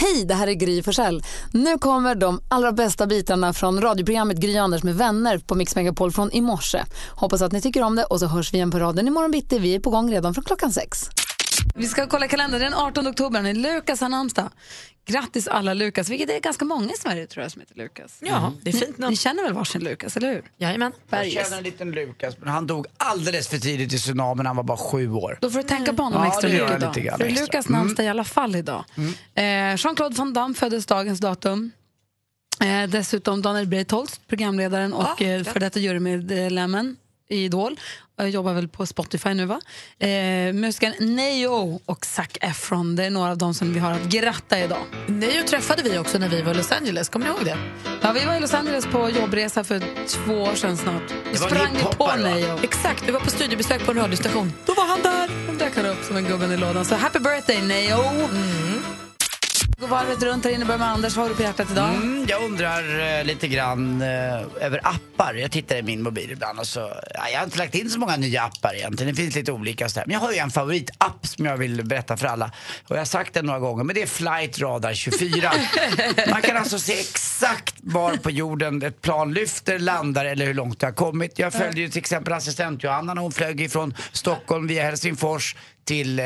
Hej, det här är Gry Forssell. Nu kommer de allra bästa bitarna från radioprogrammet Gry Anders med vänner på Mix Megapol från i morse. Hoppas att ni tycker om det och så hörs vi igen på raden imorgon bitti. Vi är på gång redan från klockan sex. Vi ska kolla kalendern. Den 18 oktober. är Lukas har namnsdag. Grattis alla Lukas, vilket är ganska många i Sverige tror jag som heter Lukas. Ja, det är fint namn. Ni känner väl varsin Lukas, eller hur? Jajamän. Jag känner en liten Lukas, men han dog alldeles för tidigt i tsunamin, han var bara sju år. Då får du tänka på honom Ja, extra det gör mycket idag. För. Lukas namnsdag i alla fall idag. Eh, Jean-Claude Van Damme föddes dagens datum. Eh, dessutom Daniel Breitholtz, programledaren och eh, för detta jurymedlemmen i Idol. Jag jobbar väl på Spotify nu va? Eh, musikern Neo och Zac Efron, det är några av dem som vi har att gratta idag. Neo träffade vi också när vi var i Los Angeles, kommer ni ihåg det? Ja, vi var i Los Angeles på jobbresa för två år sedan snart. Vi sprang ju på? Neo. Exakt, vi var på studiebesök på en radiostation. Då var han där! Då dök han upp som en gubben i lådan. Så happy birthday Neo! Mm. Gå varvet runt här inne, börjar med Anders. Vad har du på hjärtat idag? Mm, jag undrar eh, lite grann eh, över appar. Jag tittar i min mobil ibland och så, ja, jag har inte lagt in så många nya appar egentligen. Det finns lite olika sådär. Men jag har ju en favoritapp som jag vill berätta för alla. Och jag har sagt den några gånger, men det är Flight Radar 24. Man kan alltså se exakt var på jorden ett plan lyfter, landar eller hur långt det har kommit. Jag följde ju till exempel assistent Johanna när hon flög ifrån Stockholm via Helsingfors till eh,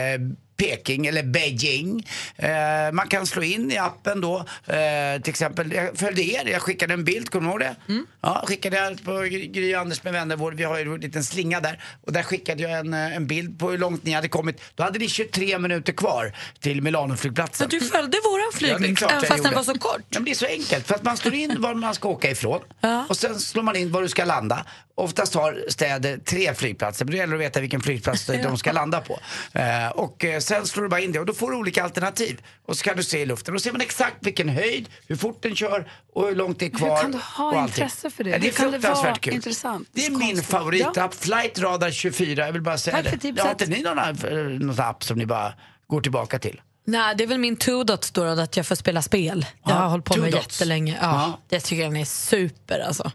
Peking eller Beijing. Eh, man kan slå in i appen då. Eh, till exempel, jag följde er, jag skickade en bild, kommer du ihåg det? Ja, skickade jag på Gry Anders med vänner, vi har ju en liten slinga där. Och där skickade jag en, eh, en bild på hur långt ni hade kommit. Då hade ni 23 minuter kvar till Milanoflygplatsen. Så du följde våran Ja, det flygning, klart även fast den var så kort? Ja, men det är så enkelt. För att man slår in var man ska åka ifrån Ja. och sen slår man in var du ska landa. Oftast har städer tre flygplatser, men det gäller att veta vilken flygplats de ska landa på. Eh, och eh, sen slår du bara in det och då får du olika alternativ. Och så kan du se i luften. Då ser man exakt vilken höjd, hur fort den kör och hur långt det är kvar. kan du ha och intresse för det? Ja, det är Hur fruktansvärt vara kul. intressant? Det är min favoritapp, Flight Radar 24. Jag vill bara säga Tack det. för tipset. Har inte ni någon, eh, någon app som ni bara går tillbaka till? Nej, det är väl min two dots då, då att jag får spela spel. Jag har Ja, hållit på med dots. jättelänge. Ja, Ja. Det tycker jag är super alltså.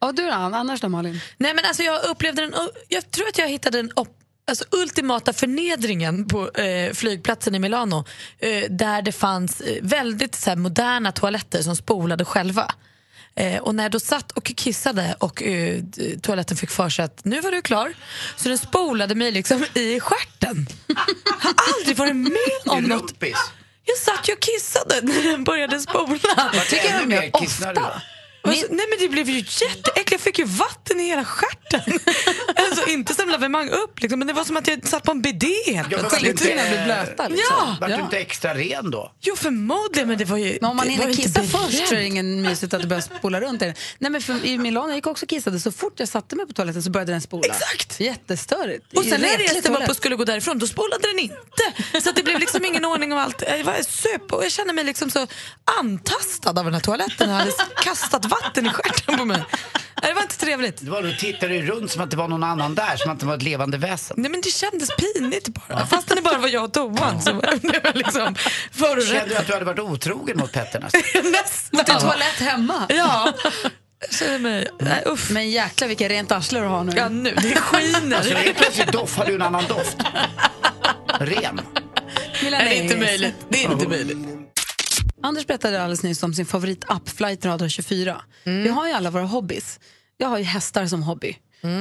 Och du då, annars då Malin? Nej men alltså jag upplevde den, jag tror att jag hittade den upp, alltså ultimata förnedringen på eh, flygplatsen i Milano eh, där det fanns eh, väldigt så här, moderna toaletter som spolade själva. Eh, och när jag då satt och kissade och eh, toaletten fick för sig att nu var du klar, så den spolade mig liksom i stjärten. Jag har aldrig varit med om något. Jag satt ju och kissade när den började spola. Tycker jag mer kissnödig då? Och så, nej men det blev ju jätteäckligt, jag fick ju vatten i hela stjärten. alltså inte som lavemang upp liksom, men det var som att jag satt på en bidé helt plötsligt. det inte- blir blöta liksom. Ja! Vart du inte extra ren då? Jo förmodligen men det var ju Men om man hinner kissa först så är det ingen mysigt att det börjar spola runt i. Nej men för i Milano jag gick också och kissade, så fort jag satte mig på toaletten så började den spola. Exakt. Jättestörigt. Och sen när jag reste mig upp och skulle gå därifrån då spolade den inte. Så att det blev liksom ingen ordning och allt. Jag var söp och jag kände mig liksom så antastad av den här toaletten. Jag hade kastat vatten i stjärten på mig. Nej, Det var inte trevligt. Det var, du tittade runt som att det var någon annan där, som att det var ett levande väsen. Nej men det kändes pinigt bara. Fastän det bara var jag och toan blev jag liksom Kände du att du hade varit otrogen mot Petter nästan? Mot din Nästan. toalett hemma. Ja. Känner mig... Nej, uff. Men jäklar vilka rent arsle du har nu. Ja, nu, det skiner. helt plötsligt doff, hade du en annan doft. Ren. Nej, det är inte möjligt. Det är inte möjligt. Anders berättade alldeles nyss om sin favoritapp Flight Radar 24. Vi har ju alla våra hobbys. Jag har ju hästar som hobby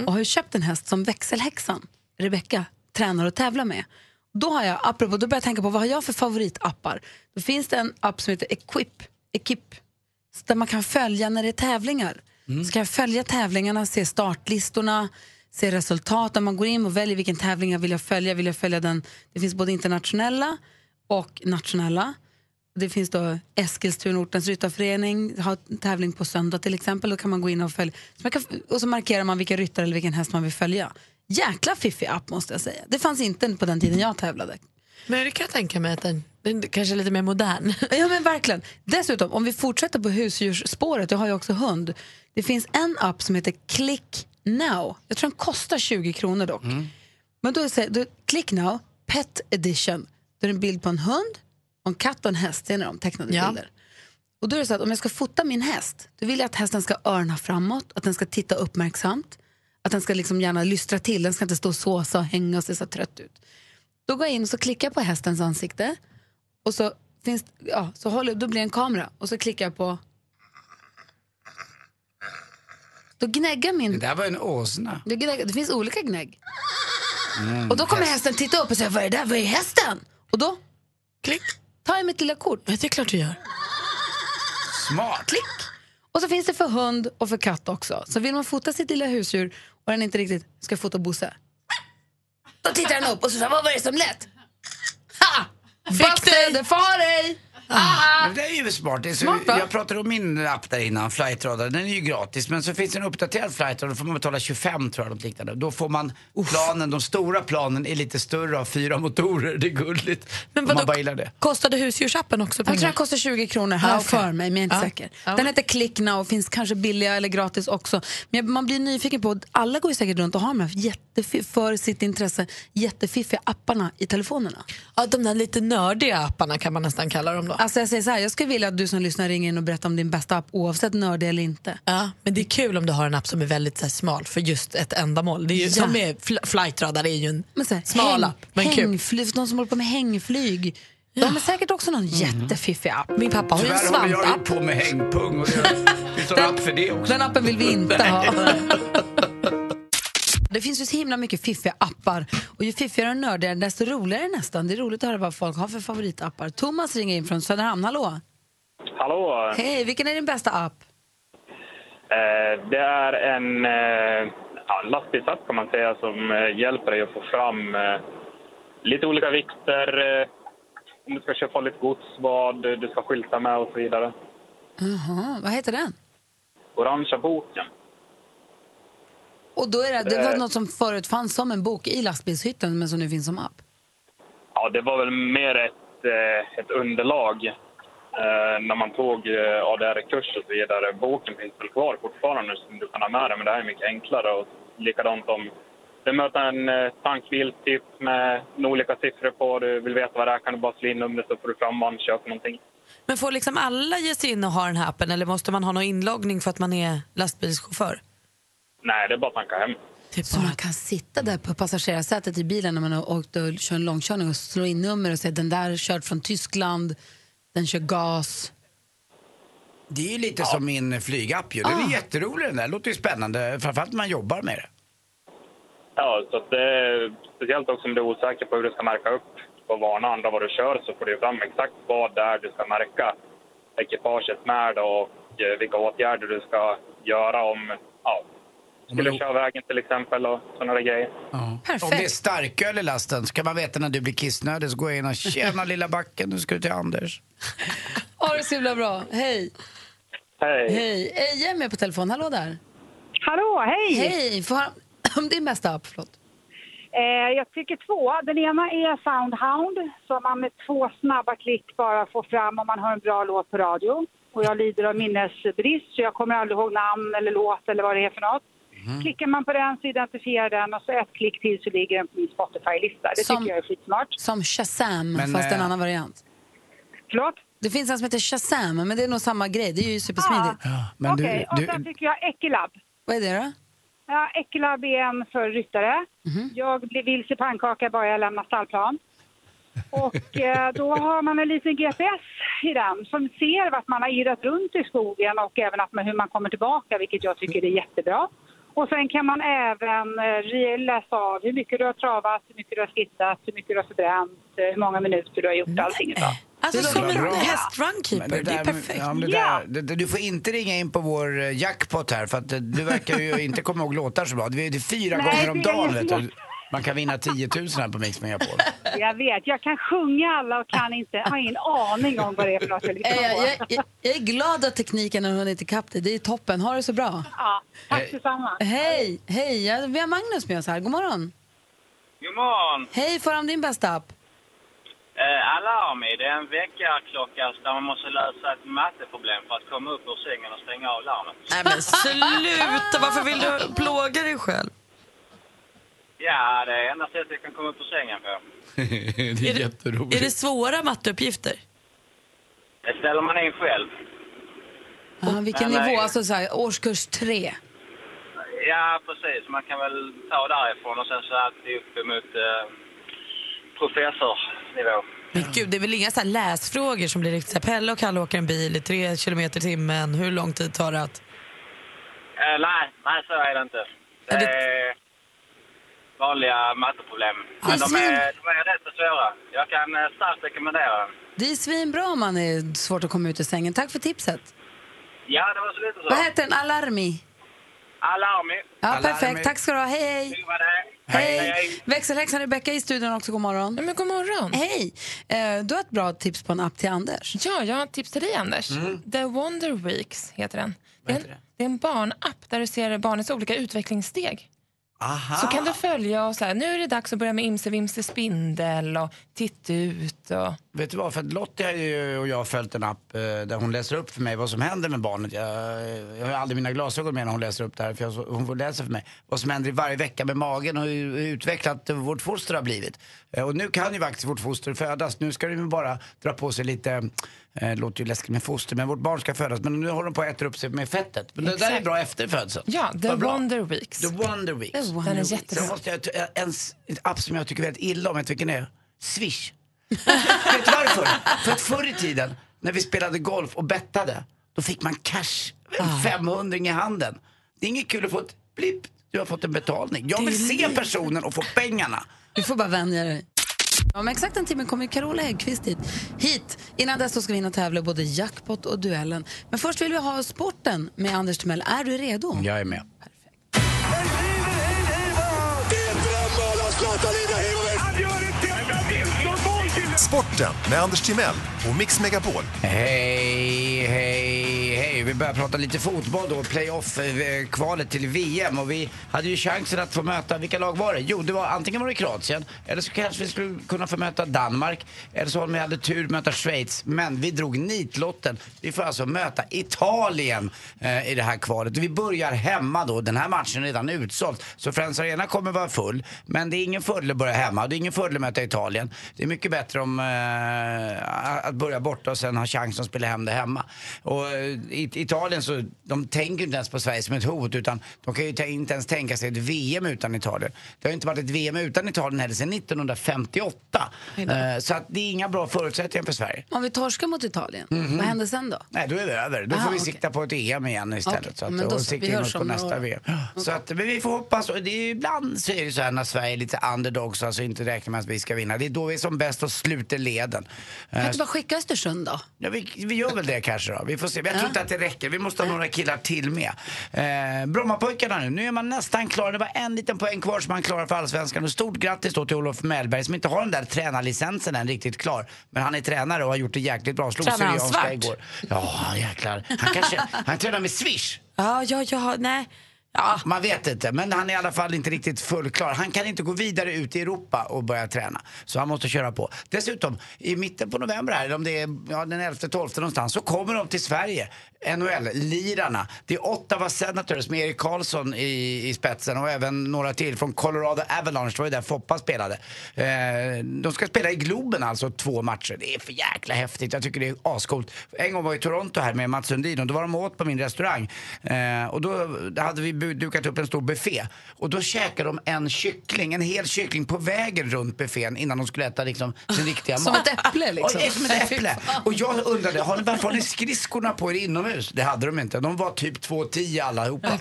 och har ju köpt en häst som växelhäxan, Rebecca, tränar och tävlar med. Då har jag, apropå, då börjar jag tänka på vad har jag för favoritappar? Då finns det en app som heter Equip, Equip där man kan följa när det är tävlingar. Så kan jag följa tävlingarna, se startlistorna, se resultaten. Man går in och väljer vilken tävling jag vill jag följa. Vill jag följa den? Det finns både internationella och nationella. Det finns då Eskilstuna, ortens ryttarförening, har tävling på söndag till exempel. Då kan man gå in och följa. Så man kan, och så markerar man vilken ryttare eller vilken häst man vill följa. Jäkla fiffig app måste jag säga. Det fanns inte på den tiden jag tävlade. Men det kan jag tänka mig att den, den kanske är lite mer modern. Ja men verkligen. Dessutom, om vi fortsätter på husdjursspåret, jag har ju också hund. Det finns en app som heter Click Now. Jag tror den kostar 20 kronor dock. Men Men då är det click now, pet edition. Då är det en bild på en hund, en katt och en häst. Ser ni de tecknade Ja. bilder? Och då är det så att om jag ska fota min häst, då vill jag att hästen ska örna framåt, att den ska titta uppmärksamt, att den ska liksom gärna lystra till, den ska inte stå och såsa och hänga och se så trött ut. Då går jag in och så klickar jag på hästens ansikte och så, finns, ja, så håller, då blir det en kamera och så klickar jag på... Då gnäggar min... Det där var en åsna. Det, gnägg, det finns olika gnägg. och då kommer hästen titta upp och säga, vad är det där? Vad är hästen? Och då Klick. Tar jag mitt lilla kort. Ja, det är klart du gör. Smart. Klick. Och så finns det för hund och för katt också. Så vill man fota sitt lilla husdjur och den inte riktigt ska fota Bosse. Då tittar den upp och så säger vad var det som lät? Ha! Busted, far dig! Men det är ju smart. Det är så, Smart, va? jag pratade om min app där innan, Flightradar. Den är ju gratis. Men så finns det en uppdaterad Flightradar, då får man betala 25 tror jag, något liknande. Då får man planen, de stora planen är lite större av fyra motorer. Det är gulligt. Men Om man vadå, bara gillar det. kostade husdjursappen också Jag tror pengar? den kostar 20 kronor, har Ah, jag okej. för mig, men jag är inte Ja. säker. Ja. Den heter Click Now och finns kanske billiga eller gratis också. Men jag- man blir nyfiken på, alla går ju säkert runt och har de här för sitt intresse jättefiffiga apparna i telefonerna. Ja, de där lite nördiga apparna kan man nästan kalla dem då. Alltså jag säger så här, jag skulle vilja att du som lyssnar ringer in och berättar om din bästa app oavsett nördig eller inte. Ja, men det är kul om du har en app som är väldigt så här, smal för just ett ändamål. Det är ju, Ja. Som med fl- Flightradar, det är ju en Men så här, smal häng, app, men kul. hängflyg, de som håller på med hängflyg. De har säkert också någon jättefiffig app. Min pappa har ju en Tyvärr håller jag på med hängpung och det finns en app för det också. Den appen vill vi inte ha. Det finns ju så himla mycket fiffiga appar. Och ju fiffigare och nördigare, desto roligare nästan. Det är roligt att höra vad folk har för favoritappar. Thomas ringer in från Söderhamn. Hallå! Hallå! Hej, vilken är din bästa app? Eh, det är en eh, ja, lastbilsapp kan man säga som eh, hjälper dig att få fram eh, lite olika vikter, eh, om du ska köra farligt gods, vad du ska skylta med och så vidare. Jaha, vad heter den? Orangea boken. Och då är det, det var Eh. något som förut fanns som en bok i lastbilshytten men som nu finns som app. Ja, det var väl mer ett, eh, ett underlag eh, när man tog ADR-kurs och så vidare. Boken finns väl kvar fortfarande som du kan ha med dig, men det här är mycket enklare. Och likadant om du möter en tankbil typ med olika siffror på, du vill veta vad det är, kan du bara slå in numret så får du fram vad man köper någonting. Men får liksom alla ge sig in och ha den här appen eller måste man ha någon inloggning för att man är lastbilschaufför? Nej, det är bara att tanka hem. Är Så man kan sitta där på passagerarsätet i bilen när man har åkt och kör en långkörning och slå in nummer och säga den där är körd från Tyskland, den kör gas. Det är ju lite som min flygapp ju. Den Ah. är jätterolig den där. Låter ju spännande. Framförallt när man jobbar med det. Ja, så att det är speciellt också om du är osäker på hur du ska märka upp och varna andra vad du kör så får du fram exakt vad det är du ska märka ekipaget med och eh, vilka åtgärder du ska göra om ja, skulle jo. köra vägen till exempel och sådana där grejer. Perfekt. Om det är starköl i lasten så kan man veta när du blir kissnödig så går jag in och tjena lilla backen, nu ska du till Anders. Ha det så himla bra. Hej. Hej! Hej. Eje är med på telefon. Hallå där. Hallå, hej! Hej. Får höra om din bästa app. Förlåt. Eh, jag tycker två. Den ena är Soundhound som man med två snabba klick bara får fram om man har en bra låt på radio. Och jag lider av minnesbrist så jag kommer aldrig ihåg namn eller låt eller vad det är för något. Klickar man på den så identifierar den och så ett klick till så ligger den på min Spotify-lista. Det Som- tycker jag är skitsmart. Som Shazam, Men, fast en eh, annan variant. Förlåt? Det finns en som heter Shazam, men det är nog samma grej. Det är ju supersmidigt. Men Okej, du, och sen tycker jag Ekelab. Vad är det då? Ja, Ekelab är en för ryttare. Jag blir vilse pannkaka bara jag lämnar stallplan. Och eh, då har man en liten GPS i den som ser vart man har irrat runt i skogen och även att man, hur man kommer tillbaka, vilket jag tycker är jättebra. Och sen kan man även eh, läsa av hur mycket du har travat, hur mycket du har skissat, hur mycket du har förbränt, eh, hur många minuter du har gjort, allting utav. Alltså Det som en bra. hästrunkeeper, men det, är perfekt. Ja, det där, det, det, du får inte ringa in på vår eh, jackpot här för att du verkar ju inte komma ihåg låtar så bra. Det är det fyra Nej, gånger om det dagen vet du. Man kan vinna 10 000 här på Mix Megapol. Jag vet, jag kan sjunga alla och kan inte, har ingen aning om vad det är för något jag Eh, lyssnar Jag, på. jag, jag, jag är glad att tekniken har hunnit ikapp dig. Det är toppen. Ha det så bra. Ja, tack detsamma. Hej, hej. Ja, Vi har Magnus med oss här. God morgon. God morgon! Hej, får om din bästa app. Eh, Alarmi, det är en väckarklocka där man måste lösa ett matteproblem för att komma upp ur sängen och stänga av larmet. Nej men sluta, varför vill du plåga dig själv? Ja, det är enda sättet jag kan komma upp ur sängen på. det är jätteroligt. Är det svåra matteuppgifter? Det ställer man in själv. Ja, vilken Men, nivå? nej. Alltså så här, årskurs tre? Ja, precis. Man kan väl ta därifrån och sen så alltid upp mot eh, professorsnivå. Men gud, det är väl inga så här läsfrågor som blir riktigt så här, Pelle och Kalle åker en bil i tre kilometer i timmen. Hur lång tid tar det att... Eh, nej, nej, så är det inte. Det Är det- är vanliga matteproblem. Men är de svin- är, de är rätt så svåra. Jag kan eh, starkt rekommendera den. Det är svinbra om man är svårt att komma ut ur sängen. Tack för tipset. Ja, det var så lite så. Vad heter den? Alarmi? Alarmi. Ja, Alarmi. perfekt. Tack ska du ha. Hej, hej. Hej. Hej, hej. Växelhäxan Rebecka i studion också. God morgon. Ja, men god morgon. Hej. Eh, Du har ett bra tips på en app till Anders. Ja, jag har ett tips till dig, Anders. The Wonder Weeks heter den. Det är, en, det? det är en barnapp där du ser barnets olika utvecklingssteg. Aha. Så kan du följa och så här, nu är det dags att börja med Imse Vimse spindel och titta ut och... Vet du vad, för att Lottie och jag har följt en app eh, där hon läser upp för mig vad som händer med barnet. Jag, jag har aldrig mina glasögon med när hon läser upp det här, för jag, hon får läsa för mig vad som händer i varje vecka med magen och hur utvecklat vårt foster har blivit. Eh, Och nu kan ju faktiskt vårt foster födas. Nu ska det ju bara dra på sig lite, det låter ju läskigt med foster, men vårt barn ska födas. Men nu håller de på att äta upp sig med fettet. Men det där är Exakt. bra efter födseln. Ja, The. Wonder Weeks. The Wonder Weeks. The Wonder Den är jättebra. Sen måste jag, en, app som jag tycker väldigt illa om, vet vilken det är? Swish. vet du varför? För att förr i tiden, när vi spelade golf och bettade, då fick man cash, en 500 i handen. Det är inget kul att få ett blipp, du har fått en betalning. Jag vill se personen och få pengarna. Du får bara vänja dig. Om exakt en timme kommer Carola Häggkvist hit. hit. Innan dess så ska vi hinna tävla i både jackpot och duellen. Men först vill vi ha sporten med Anders Timell. Är du redo? Jag är med. Sporten med Anders Timell och Mix Megapol. Hej, hej. Vi börjar prata lite fotboll då. Playoff-kvalet eh, till VM. Och vi hade ju chansen att få möta, vilka lag var det? Jo, det var antingen var det Kroatien, eller så kanske vi skulle kunna få möta Danmark. Eller så om vi hade tur möta Schweiz. Men vi drog nitlotten. Vi får alltså möta Italien eh, i det här kvalet. Vi börjar hemma då. Den här matchen är redan utsåld. Så Friends Arena kommer vara full. Men det är ingen fördel att börja hemma. Det är ingen fördel att möta Italien. Det är mycket bättre om eh, att börja borta och sen ha chansen att spela hem det hemma. Och eh, Italien så, de tänker inte ens på Sverige som ett hot utan de kan ju inte ens tänka sig ett VM utan Italien. Det har ju inte varit ett VM utan Italien heller sedan 1958. Eh, så att det är inga bra förutsättningar för Sverige. Om vi torskar mot Italien, vad händer sen då? Nej, då är det över. Då Aha, får vi okej. sikta på ett EM igen istället. Okej, Så att, men då och sikta in oss på nästa år. VM. Så att, men vi får hoppas. Och det är, ibland så är det så här när Sverige är lite underdogs, alltså inte räknar med att vi ska vinna. Det är då vi är som bäst och sluter leden. Kan Eh, du inte bara skicka Östersund då? Ja, vi, vi gör väl det kanske då. Vi får se. Men jag tror inte att det räcker. Vi måste ha några killar till med. Eh, Brommapojkarna nu. Nu är man nästan klar. Det var en liten poäng kvar som man klarar för Allsvenskan. Och stort grattis då till Olof Mellberg som inte har den där tränarlicensen än riktigt klar. Men han är tränare och har gjort det jäkligt bra. Slog Tränar han svart? igår. Ja, jäklar. Han kanske, han tränar med Swish. Ja, ja, ja, nej. Ja. Man vet inte, men han är i alla fall inte riktigt fullklar. Han kan inte gå vidare ut i Europa och börja träna. Så han måste köra på. Dessutom, i mitten på november här, eller om det är ja, den 11-12 någonstans, så kommer de till Sverige. NHL-lirarna. Det är Ottawa Senators med Erik Karlsson i, i spetsen och även några till från Colorado Avalanche. Det var ju där Foppa spelade. Eh, de ska spela i Globen alltså två matcher. Det är för jäkla häftigt. Jag tycker det är ascoolt. En gång var jag i Toronto här med Mats Sundin och då var de åt på min restaurang. Eh, och då hade vi dukat upp en stor buffé. Och då käkade de en kyckling, en hel kyckling på vägen runt buffén innan de skulle äta liksom sin riktiga Som mat. ett äpple, liksom. Ja, som ett äpple. Och jag undrade, har varför har ni skridskorna på er inomhus? Det hade de inte. De var typ 2,10 allihopa.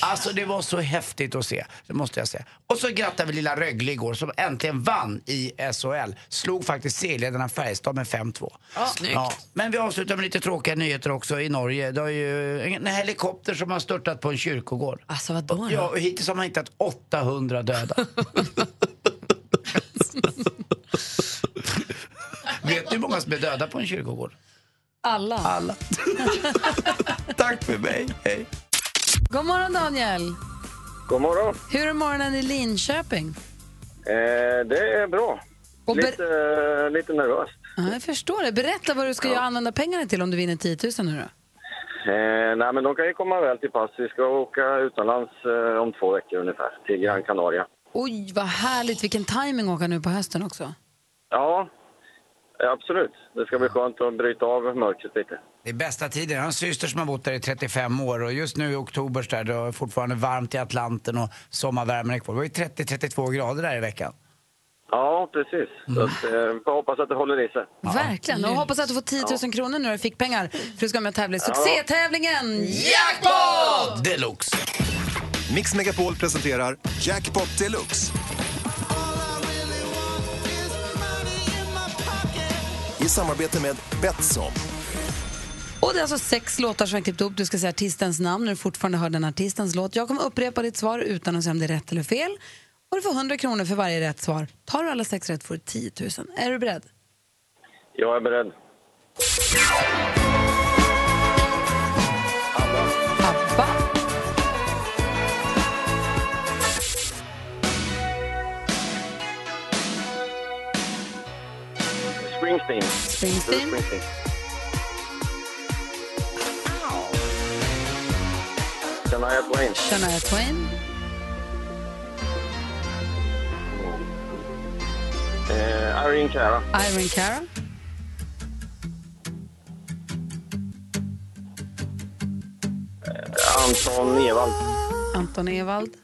Alltså det var så häftigt att se. Det måste jag säga. Och så grattade vi lilla Rögle igår som äntligen vann i SHL. Slog faktiskt serieledarna Färjestad med 5-2. Ja, men vi avslutar med lite tråkiga nyheter också i Norge. Det är ju en helikopter som har störtat på en kyrkogård. Alltså vadå då? Ja, och hittills har man hittat 800 döda. Vet ni hur många som är döda på en kyrkogård? Alla. Alla. Tack för mig. Hej. God morgon Daniel. God morgon. Hur är morgonen i Linköping? Eh, det är bra. Och ber- Lite, eh, lite nervöst. Ja, jag förstår det. Berätta vad du ska göra använda pengarna till om du vinner 10 000 nu då. Eh, nej, men de kan ju komma väl till pass. Vi ska åka utomlands eh, om två veckor ungefär, till Gran Canaria. Oj, vad härligt. Vilken timing att åka nu på hösten också. Ja, absolut. Det ska bli skönt att bryta av mörkret lite. Det är bästa tiden. Jag har en syster som har bott där i 35 år och just nu i oktober så där, det är fortfarande varmt i Atlanten och sommarvärmen är kvar. Det var ju 30-32 grader där i veckan. Ja, precis. Så att, eh, får hoppas att det håller i sig. Verkligen. Och hoppas att du får 10 000 kronor när du fick pengar för du ska med och tävla i succétävlingen Jackpot Deluxe! Mix Megapol presenterar Jackpot Deluxe. I samarbete med Betsson. Och det är alltså sex låtar som jag klippt upp. Du ska säga artistens namn när du fortfarande hör den artistens låt. Jag kommer upprepa ditt svar utan att säga om det är rätt eller fel. Och du får 100 kronor för varje rätt svar. Tar du alla sex rätt får du 10 000. Är du beredd? Jag är beredd. Abba. Springsteen. Springsteen. Springsteen. Shania Twain. Shania Twain. Eh, Irene Cara. Irene Cara. Eh, Anton Ewald. Anton Ewald.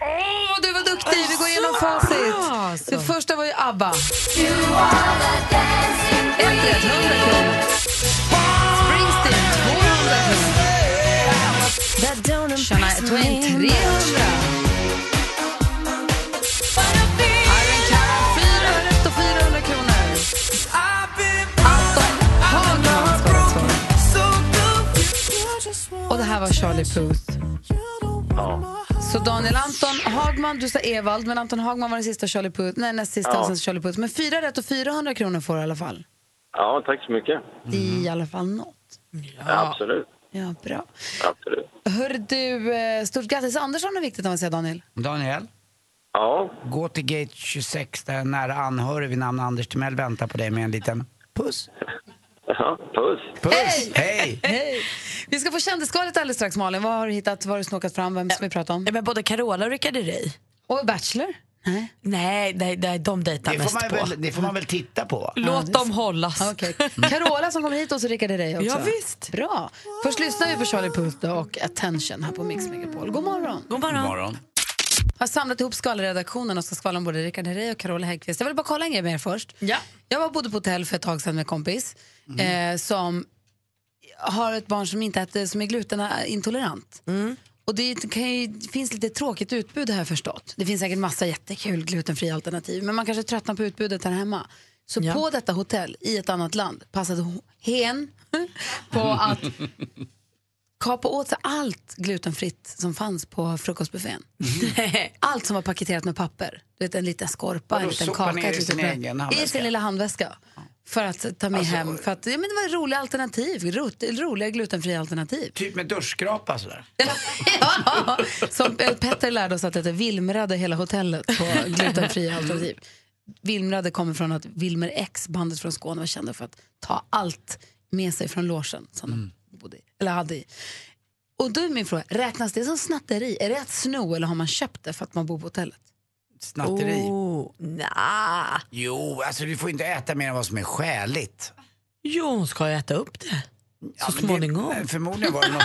Åh, du var duktig! Vi går igenom facit. Det första var ju ABBA. Ett rätt, 100 kronor. Springsteen, 200 kronor. Shania Twain, 300. Irene Cara, 4 rätt och 400 kronor. Anton Hagman ska ha svar. Och det här var Charlie Puth. Så Daniel Anton Hagman, du sa Evald, men Anton Hagman var den sista Charlie Puth, nej näst sista Ja. och sen Charlie Puth. Men fyra rätt och 400 kronor får du i alla fall. Ja, tack så mycket. Det är i alla fall något. Ja. Absolut. Ja, bra. Absolut. Hör du, eh, stort grattis. Andersson är viktigt att säga Daniel. Daniel? Ja? Gå till gate 26 där en nära anhörig vid namn Anders Timell väntar på dig med en liten puss. Ja, puss. Puss! Hej! Hej! Hej! Vi ska få kändisskalet alldeles strax Malin. Vad har du hittat? Vad har du snokat fram? Vem ska vi prata om? Men både Carola och Rickard Herrey. Och Bachelor? Nej. Nej, nej, nej de dejtar Det får, mest man på. väl, det får man väl titta på? Låt dem hållas. Okej. Carola som kommer hit och så Rickard Herrey också. Ja, visst. Bra. Först lyssnar vi på Charlie Puth och Attention här på Mix Megapol. God morgon. God morgon. morgon. Jag har samlat ihop skvallerredaktionen och ska skvallra om både Rickard Herrey och Carola Häggkvist. Jag vill bara kolla en grej med er först. Ja. Jag var bodde på hotell för ett tag sedan med en kompis eh, som har ett barn som inte äter, som är glutenintolerant. Och det, ju, det finns lite tråkigt utbud jag förstått. Det finns säkert massa jättekul glutenfria alternativ men man kanske tröttnar på utbudet här hemma. Så Ja. på detta hotell i ett annat land passade hen på att kapa åt sig allt glutenfritt som fanns på frukostbuffén. Allt som var paketerat med papper. Du vet, en liten skorpa, en liten kaka. ner i sin I sin lilla handväska. För att ta med Alltså- hem. För att, ja, men det var roliga alternativ. Ro, roliga glutenfria alternativ. Typ med duschskrapa sådär. ja, som Petter lärde oss att det Vilmrade hela hotellet på glutenfria alternativ. Vilmrade kommer från att Wilmer X, bandet från Skåne, var kända för att ta allt med sig från logen som de bodde i, eller hade i. Och då är min fråga, räknas det som snatteri? Är det att sno eller har man köpt det för att man bor på hotellet? Snatteri. Oh, nah. Jo, alltså du får inte äta mer än vad som är skäligt. Jo, hon ska äta upp det. Ja, Så småningom. Det, förmodligen var det något...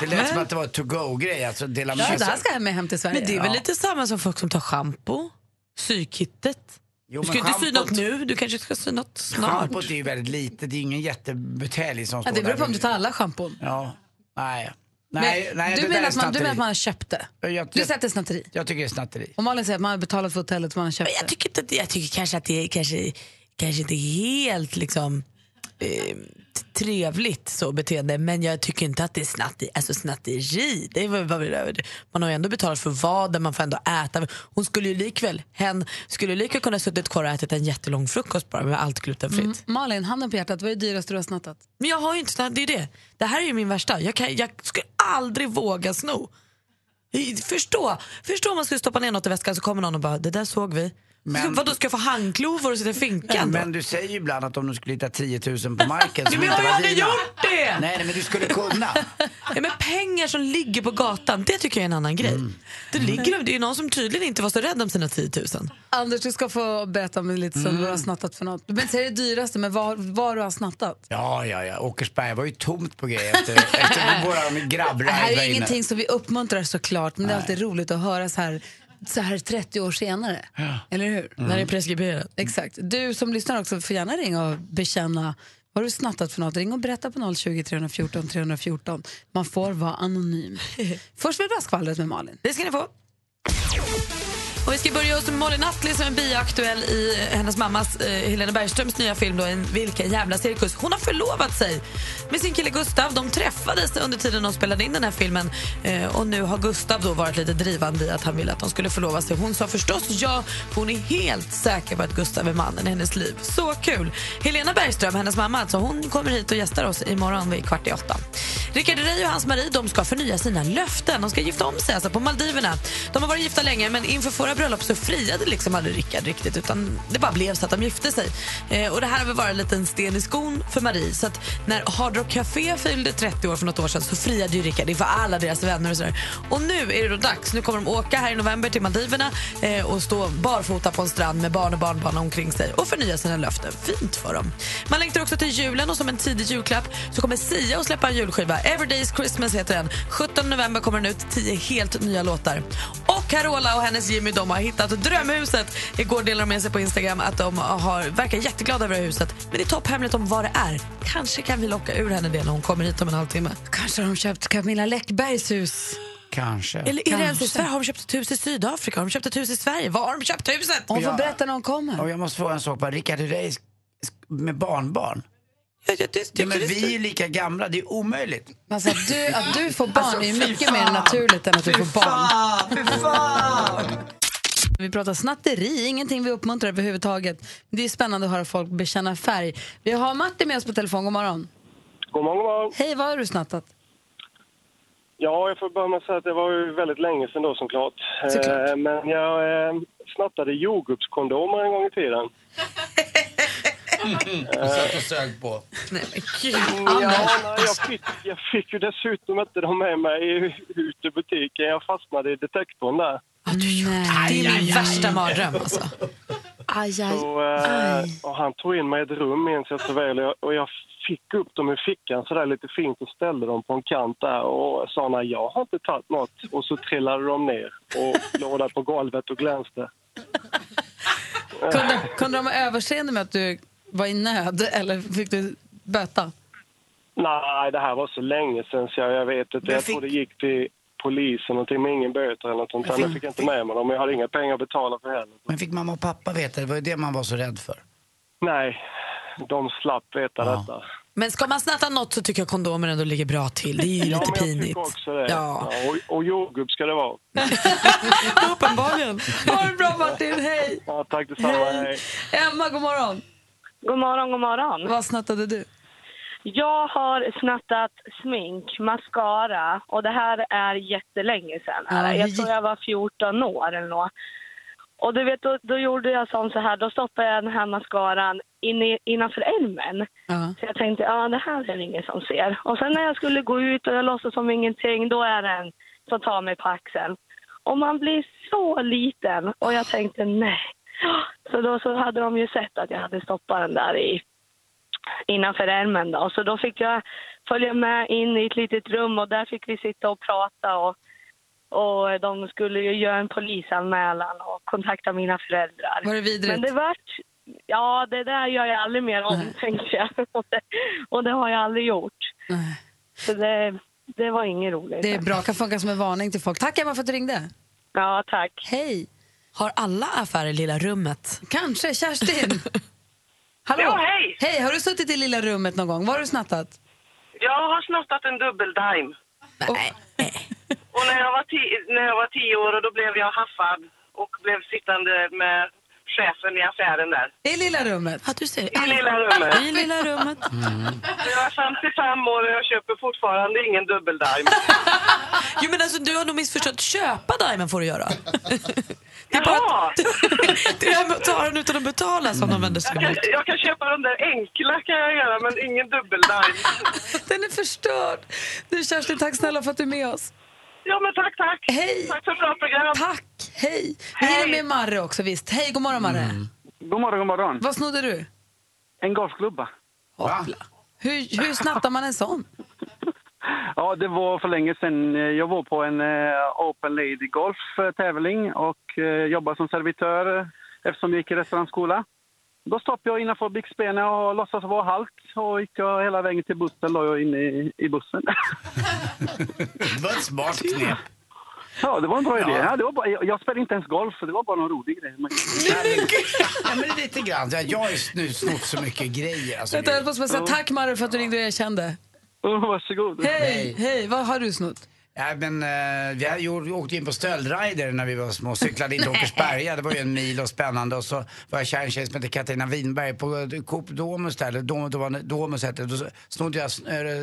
Det lät som att det var en to-go-grej. Alltså dela Ja, med det här ska jag med hem till Sverige. Men det är väl Ja. lite samma som folk som tar schampo, sykittet. Jo, Du ska inte sy något nu, du kanske ska sy något snart. Schampot är ju väldigt litet, det är ingen jättebutelj som Ja, står det beror på där. om du tar alla schampon. Ja, nej. Men Nej, nej du, menar att man, du menar att man har köpt det? Jag, Du jag, säger att det är snatteri? jag tycker det är snatteri. Och Malin säger att man har betalat för hotellet så man har köpt Men jag det. tycker, inte, jag tycker kanske att det är kanske, kanske inte helt liksom, eh, trevligt så beteende men jag tycker inte att det är snatteri. Alltså snatteri, det är man har ju ändå betalat för vad, man får ändå äta. Hon skulle ju likväl, hen skulle lika kunna suttit kvar och ätit en jättelång frukost bara med allt glutenfritt. Mm. Malin, handen på hjärtat, vad är det dyraste du har snattat? Men jag har ju inte snattat, det är det. Det här är ju min värsta. Jag, kan, jag skulle aldrig våga sno. Förstå, förstå om man skulle stoppa ner något i väskan så kommer någon och bara, det där såg vi. Men- Vadå, ska jag få handklovar och sitta i finkan? Men du säger ju ibland att om du skulle hitta 10 000 på marken som men jag inte var aldrig dina. gjort det! Nej, nej, men du skulle kunna. Ja, men pengar som ligger på gatan, det tycker jag är en annan grej. Mm. Det, ligger, det är ju någon som tydligen inte var så rädd om sina 10 000. Anders, du ska få berätta om lite Mm. vad du har snattat för något. Du behöver inte säga det dyraste, men vad, vad du har snattat. Ja, ja, ja. Åkersberga var ju tomt på grejer efter, efter våra Det grabbride här var är ingenting som vi uppmuntrar såklart, men det är alltid roligt att höra så här, så här 30 år senare. Eller hur? När det är preskriberat. Exakt. Du som lyssnar också får gärna ringa och bekänna vad har du snattat för något. Ring och berätta på 020 314 314. Man får vara anonym. Först vill vi ha skvallret med Malin. Det ska ni få. Och vi ska börja hos Molly Nutley som är biaktuell i hennes mammas eh, Helena Bergströms nya film då, en vilken jävla cirkus. Hon har förlovat sig med sin kille Gustav. De träffades under tiden de spelade in den här filmen eh, och nu har Gustav då varit lite drivande i att han ville att de skulle förlova sig. Hon sa förstås ja, för hon är helt säker på att Gustav är mannen i hennes liv. Så kul! Helena Bergström, hennes mamma alltså, hon kommer hit och gästar oss imorgon vid kvart i åtta. Rickard Rey och hans Marie de ska förnya sina löften. De ska gifta om sig alltså på Maldiverna. De har varit gifta länge men inför förra bröllop så friade liksom aldrig Rickard riktigt utan det bara blev så att de gifte sig. Eh, och det här har väl varit en liten sten i skon för Marie så att när Hard Rock Café fyllde 30 år för något år sedan så friade ju Rickard inför alla deras vänner och sådär. Och nu är det då dags. Nu kommer de åka här i november till Maldiverna eh, och stå barfota på en strand med barn och barnbarn omkring sig och förnya sina löften. Fint för dem. Man längtar också till julen och som en tidig julklapp så kommer Sia att släppa en julskiva. Everyday's Christmas heter den. 17 november kommer den ut. 10 helt nya låtar. Och Carola och hennes Jimmy de har hittat drömhuset. Igår delade de med sig på Instagram att de har, verkar jätteglada över det huset. Men det är topphemligt om vad det är. Kanske kan vi locka ur henne det när hon kommer hit om en halvtimme. Kanske har de köpt Camilla Läckbergs hus. Kanske. Eller är det ens i Kanske. Sverige? Har de köpt ett hus i Sydafrika? Har de köpt ett hus i Sverige? Var har de köpt huset? Hon får berätta när hon kommer. Och jag måste fråga en sak bara. Rickard Herrey med barnbarn? Ja, ja, det, Ja, men vi är lika gamla, det är omöjligt. Alltså, att, du, att du får barn Alltså, är ju fy mycket fan. mer naturligt än att du får barn. fan, fy fan. Vi pratar snatteri, ingenting vi uppmuntrar överhuvudtaget. Det är spännande att höra folk bekänna färg. Vi har Martin med oss på telefon. God morgon. God morgon, god morgon. Hej, vad har du snattat? Ja, jag får börja med att säga att det var ju väldigt länge sedan då såklart. Såklart. Eh, men jag eh, snattade jordgubbskondomer en gång i tiden. Satt och sög på. Nej, men Ja, nej, jag, fick, jag fick ju dessutom inte dem med mig ut ur butiken. Jag fastnade i detektorn där. Det är min värsta mardröm alltså. Aj, aj, Så, eh, aj. och han tog in mig i ett rum, minns jag så väl. Och jag, och jag fick upp dem i fickan så där lite fint och ställde dem på en kant där och sa nej, jag har inte tagit något. Och så trillade de ner och låg där på golvet och glänste. Kunde, kunde de ha överseende med att du var i nöd eller fick du böta? Nej, det här var så länge sedan så jag, jag vet inte. Jag tror det gick till polisen någonting med ingen böter eller något sånt. där. Jag fick inte med mig dem, men jag hade inga pengar att betala för heller. Men fick mamma och pappa veta? Det var ju det man var så rädd för. Nej, de slapp veta detta. Men ska man snatta något så tycker jag kondomer ändå ligger bra till. Det är ju Ja, lite men jag pinigt. tycker också det. Ja. Ja, och, och jordgubb ska det vara. Uppenbarligen. Ha det bra Martin, hej! Ja, tack detsamma, hej. Emma, god morgon. God morgon, god morgon. Vad snattade du? Jag har snattat smink, mascara och det här är jättelänge sedan. Ja, jag tror jag var 14 år eller något. Och du vet, då, då gjorde jag som så här, då stoppade jag den här mascaran in i, innanför ärmen. Ja. Så jag tänkte, ja det här är det ingen som ser. Och sen när jag skulle gå ut och jag låtsas som ingenting, då är det en som tar mig på axeln. Och man blir så liten och jag tänkte nej. Så då så hade de ju sett att jag hade stoppat den där i innanför ärmen då. Så då fick jag följa med in i ett litet rum och där fick vi sitta och prata och, och de skulle ju göra en polisanmälan och kontakta mina föräldrar. Var det vidrigt? Men det vart, ja det där gör jag aldrig mer om tänkte jag. Och det, och det har jag aldrig gjort. Nej. Så det, det var inget roligt. Det är bra, kan funka som en varning till folk. Tack Emma för att du ringde. Ja, tack. Hej. Har alla affärer lilla rummet? Kanske, Kerstin. Hallå. Ja, hej. Hej, har du suttit i lilla rummet någon gång? Vad har du snattat? Jag har snattat en dubbeldime. Nej. Och när jag, var ti- när jag var tio år och då blev jag haffad och blev sittande med chefen i affären där. I lilla rummet? Ja, du ser. I lilla rummet. I lilla rummet. Jag är 55 år och jag köper fortfarande ingen dubbeldime. Jo, men alltså, du har nog missförstått. Köpa Diamond får du göra. Det är bara... Det är att ta den utan att betala som de vänder sig jag, kan, emot. jag kan köpa de där enkla kan jag göra, men ingen dubbeldime. Den är förstörd. Du Kerstin, tack snälla för att du är med oss. Ja, men tack, tack. Hej. Tack för bra program. Tack, hej. Vi hinner med Marre också visst. Hej, god morgon Marre. God morgon, god morgon. Vad snodde du? En golfklubba. Hoppla. Hur, hur snattar man en sån? Ja, det var för länge sedan. Jag var på en eh, Open Lady Golf-tävling och eh, jobbade som servitör eh, eftersom jag gick i restaurangskola. Då stoppade jag innanför byxbenen och låtsades vara halt och gick jag hela vägen till bussen låg jag inne i, i bussen. Det var ett smart knep. Ja, det var en bra idé. Ja. Det var bara, jag, jag spelade inte ens golf, så det var bara någon rolig grej. Men- Ja, men lite grann. Jag har ju nu snott så mycket grejer. Alltså, jag måste säga tack Marre för att du ringde och erkände. Oh, varsågod. Hej, hej. Vad har du snott? Ja, men, eh, vi hade gjort- åkte in på stöldrider när vi var små och cyklade in till Åkersberga. Det var ju en mil och spännande. Och så var jag kär i en tjej som hette Katarina Winberg på eh, Coop Domus där, eller Dom, Dom, Domus hette det. Då snodde jag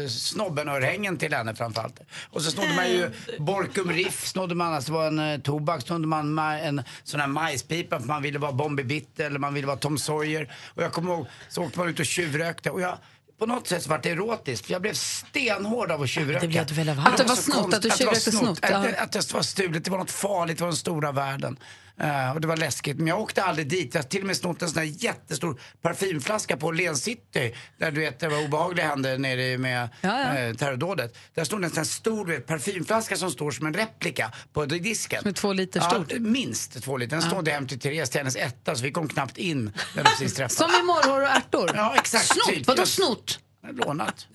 eh, snobbenörhängen till henne framförallt. Och så snodde man ju Borkum Riff, snodde man, alltså det var en eh, tobak, snodde man ma- en sån här majspipa för man ville vara Bombi Bitt eller man ville vara Tom Sawyer. Och jag kommer ihåg, så åkte man ut och tjuvrökte. Och jag, på något sätt så var det erotiskt, för jag blev stenhård av att tjuvröka. Det blev väl av Att det var snott, att du tjuvrökte snott, Att, ja. det- att det var stulet, det var något farligt, det var den stora världen. Eh, och det var läskigt. Men jag åkte aldrig dit. Jag har till och med snott en sån här jättestor parfymflaska på Åhléns City. Där du vet, det var obehagliga hände nere med Ja, ja. Eh, terrordådet. Där stod en sån här stor du vet, parfymflaska som står som en replika på disken. Som är två liter ja, stort. minst två liter. Den stod hem till Therese till hennes etta så vi kom knappt in när vi precis träffades. Som i morrhår och ärtor? Ja, exakt. Snott? typ. Vadå snott? Lånat.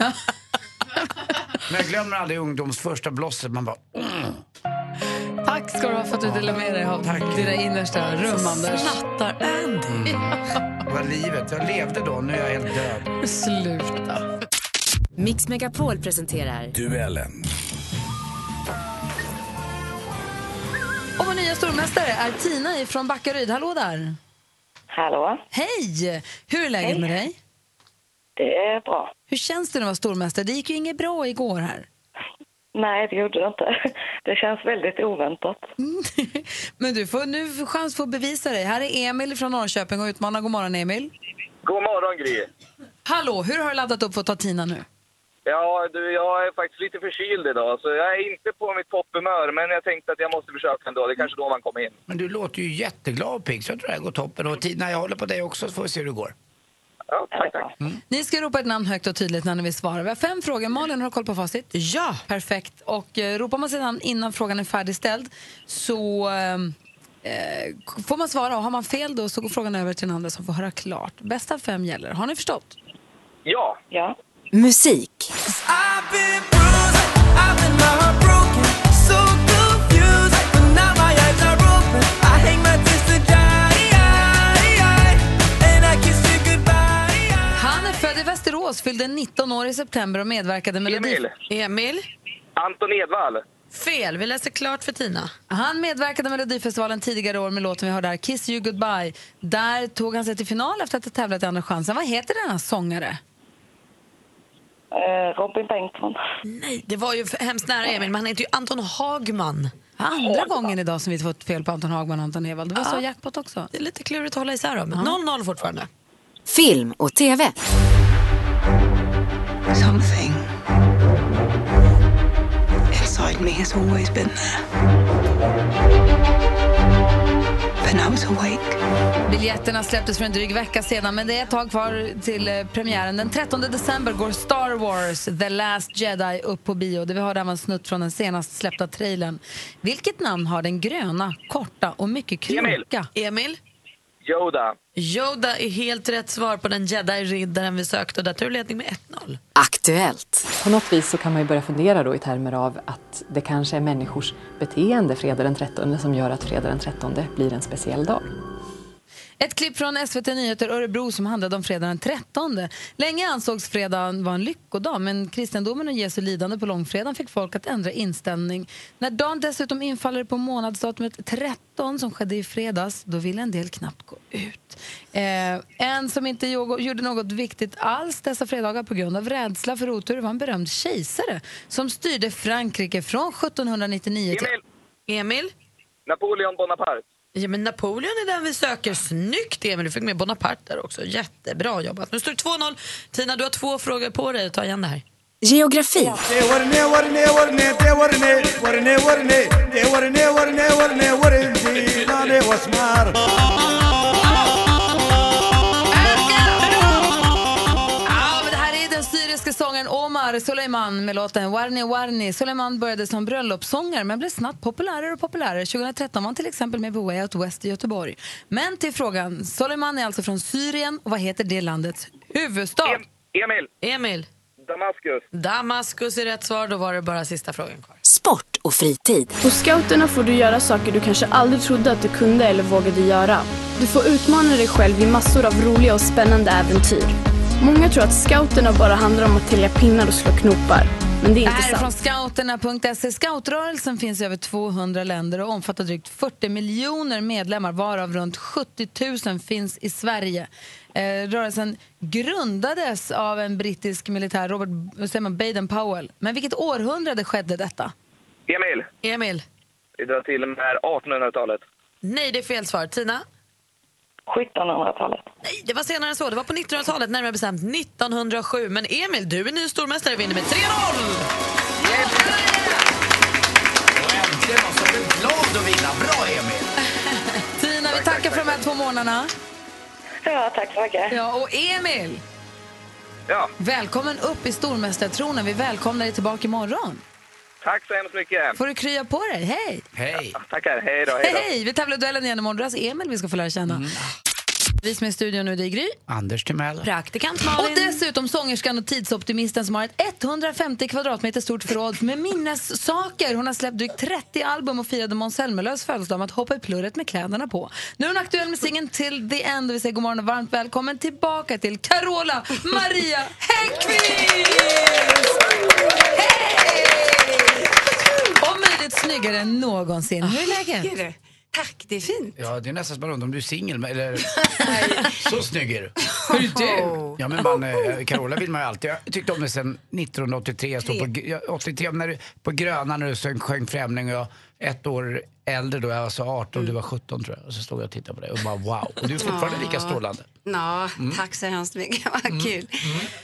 Men jag glömmer aldrig ungdoms första blosset. Man bara... Mm. Tack ska du ha för att du delade med dig av dina innersta rum, Anders. Snattar Andy. Det var livet. Jag levde då, nu är jag helt död. Sluta. Mix Megapol presenterar Duellen. Och vår nya stormästare är Tina från Backaryd. Hallå där! Hallå. Hej! Hur är läget Hej. med dig? Det är bra. Hur känns det att vara stormästare? Det gick ju inget bra igår här. Nej, det gjorde det inte. Det känns väldigt oväntat. Men du får nu chans att bevisa dig. Här är Emil från Norrköping och utmanar. God morgon Emil. God morgon Gry. Hallå, hur har du laddat upp för att ta Tina nu? Ja, du, jag är faktiskt lite förkyld idag, så jag är inte på mitt topphumör, men jag tänkte att jag måste försöka ändå. Det är kanske då man kommer in. Men du låter ju jätteglad och pigg, så jag tror det här går toppen. Och Tina, jag håller på dig också, så får vi se hur det går. Ja, tack, tack. Ni ska ropa ett namn högt och tydligt när ni vill svara. Vi har fem frågor. Malin, har du koll på facit? Ja! Perfekt. Och eh, ropar man sitt namn innan frågan är färdigställd så eh, eh, får man svara. Och har man fel då så går frågan över till den andra som får höra klart. Bästa fem gäller. Har ni förstått? Ja. Ja. musik. Han i Västerås, fyllde 19 år i september och medverkade med Emil. Emil? Anton Edvall. Fel. Vi läser klart för Tina. Han medverkade med Melodifestivalen tidigare år med låten vi hörde här, Kiss you goodbye. Där tog han sig till final efter att ha tävlat i Andra chansen. Vad heter denna sångare? Eh, Robin Bengtsson. Nej, det var ju hemskt nära Emil, men han heter ju Anton Hagman. Andra gången idag som vi fått fel på Anton Hagman och Anton Ewald. Det var så jackpot också. Det är lite klurigt att hålla isär dem. 0-0 fortfarande. Film och TV. Something inside me has always been there. But now it's awake. Biljetterna släpptes för en dryg vecka sedan men det är ett tag kvar till eh, premiären. Den 13 december går Star Wars The Last Jedi upp på bio. Det vi hörde var en snutt från den senast släppta trailern. Vilket namn har den gröna, korta och mycket kloka? Emil. Emil? Yoda. Yoda är helt rätt svar på den jedi-riddaren vi sökte och där tar du ledning med 1-0. Aktuellt. På något vis så kan man ju börja fundera då i termer av att det kanske är människors beteende fredag den 13 som gör att fredag den 13 blir en speciell dag. Ett klipp från SVT Nyheter Örebro som handlade om fredagen den 13. Länge ansågs fredagen vara en lyckodag men kristendomen och Jesu lidande på långfredagen fick folk att ändra inställning. När dagen dessutom infaller på månadsdatumet 13 som skedde i fredags, då ville en del knappt gå ut. Eh, en som inte jo- gjorde något viktigt alls dessa fredagar på grund av rädsla för otur var en berömd kejsare som styrde Frankrike från 1799 till... Emil? Napoleon Bonaparte. Ja, men Napoleon är den vi söker. Snyggt, Emil. Du fick med Bonaparte där också. Jättebra jobbat. Nu står det 2-0. Tina, du har två frågor på dig. Ta igen det här. Geografi. Sångaren Omar Soleiman med låten Warni Warni. Soleiman började som bröllopssångare men blev snabbt populärare och populärare. 2013 var han till exempel med på Way Out West i Göteborg. Men till frågan. Soleiman är alltså från Syrien och vad heter det landets huvudstad? Emil. Emil. Damaskus. Damaskus är rätt svar. Då var det bara sista frågan kvar. Sport och fritid. På scouterna får du göra saker du kanske aldrig trodde att du kunde eller vågade göra. Du får utmana dig själv i massor av roliga och spännande äventyr. Många tror att scouterna bara handlar om att tälja pinnar och slå knopar. Men det är Det inte här är från sant. scouterna.se. Scoutrörelsen finns i över 200 länder och omfattar drygt 40 miljoner medlemmar varav runt 70 000 finns i Sverige. Eh, rörelsen grundades av en brittisk militär, Robert säger man, Baden Powell. Men vilket århundrade skedde detta? Emil. Emil. Vi drar till med 1800-talet. Nej, det är fel svar. Tina? 1700-talet. Nej, det var senare än så. Det var på 1900-talet, närmare bestämt 1907. Men Emil, du är ny stormästare. Vinner med 3-0! Äntligen någon som är glad att vinna. Bra, Emil! Tina, vi tackar för de här två månaderna. Ja, tack så mycket. Ja, och Emil! Ja. Välkommen upp i stormästartronen. Vi välkomnar dig tillbaka imorgon. Tack så hemskt mycket. får du krya på dig. Hej! Hej! Tackar. Hej då. Hej, Hej då. hej! Vi tävlar i duellen igen imorgon. Det är alltså Emil vi ska få lära känna. Vi som är i studion nu, det är Gry. Anders Timell. Praktikant Och dessutom sångerskan och tidsoptimisten som har ett 150 kvadratmeter stort förråd med minnessaker. Hon har släppt drygt 30 album och firade Måns Zelmerlöws födelsedag med att hoppa i plurret med kläderna på. Nu är hon aktuell med singeln Till the End och vi säger god morgon och varmt välkommen tillbaka till Carola Maria Häggkvist! Hej! Om möjligt snyggare än någonsin. Hur är läget? Tack, det är fint. Ja, det är nästan som man undrar om du är singel. Eller... Så snygg är du. Hur är du? Ja, men man, eh, Carola vill man ju alltid. Jag tyckte om det sen 1983. Jag stod på, ja, 83, när du, på Gröna när du sjöng Främling och jag ett år äldre då, jag var så 18, du var 17 tror jag. Och så stod jag och tittade på dig och bara wow. Och du är fortfarande lika Ja. strålande. Ja, Mm. tack så hemskt mycket. Vad kul.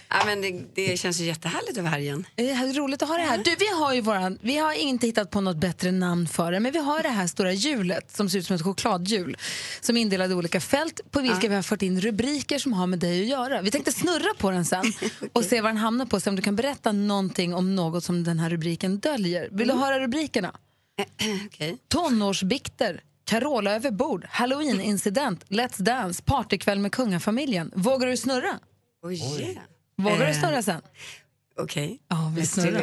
Ja, men det, det känns ju jättehärligt att vara här igen. Det är roligt att ha det här. Du, vi har ju våran, vi har inte hittat på något bättre namn för det, men vi har det här stora hjulet som ser ut som ett chokladhjul som är indelade i olika fält på vilka vi har fört in rubriker som har med dig att göra. Vi tänkte snurra på den sen och se var den hamnar på, se om du kan berätta någonting om något som den här rubriken döljer. Vill du höra rubrikerna? Tonårsbikter, Carola över bord, Halloween-incident, Let's Dance, partykväll med kungafamiljen. Vågar du snurra? Oh, yeah. Vågar du Eh, snurra sen? Okej. Ja, vi snurrar.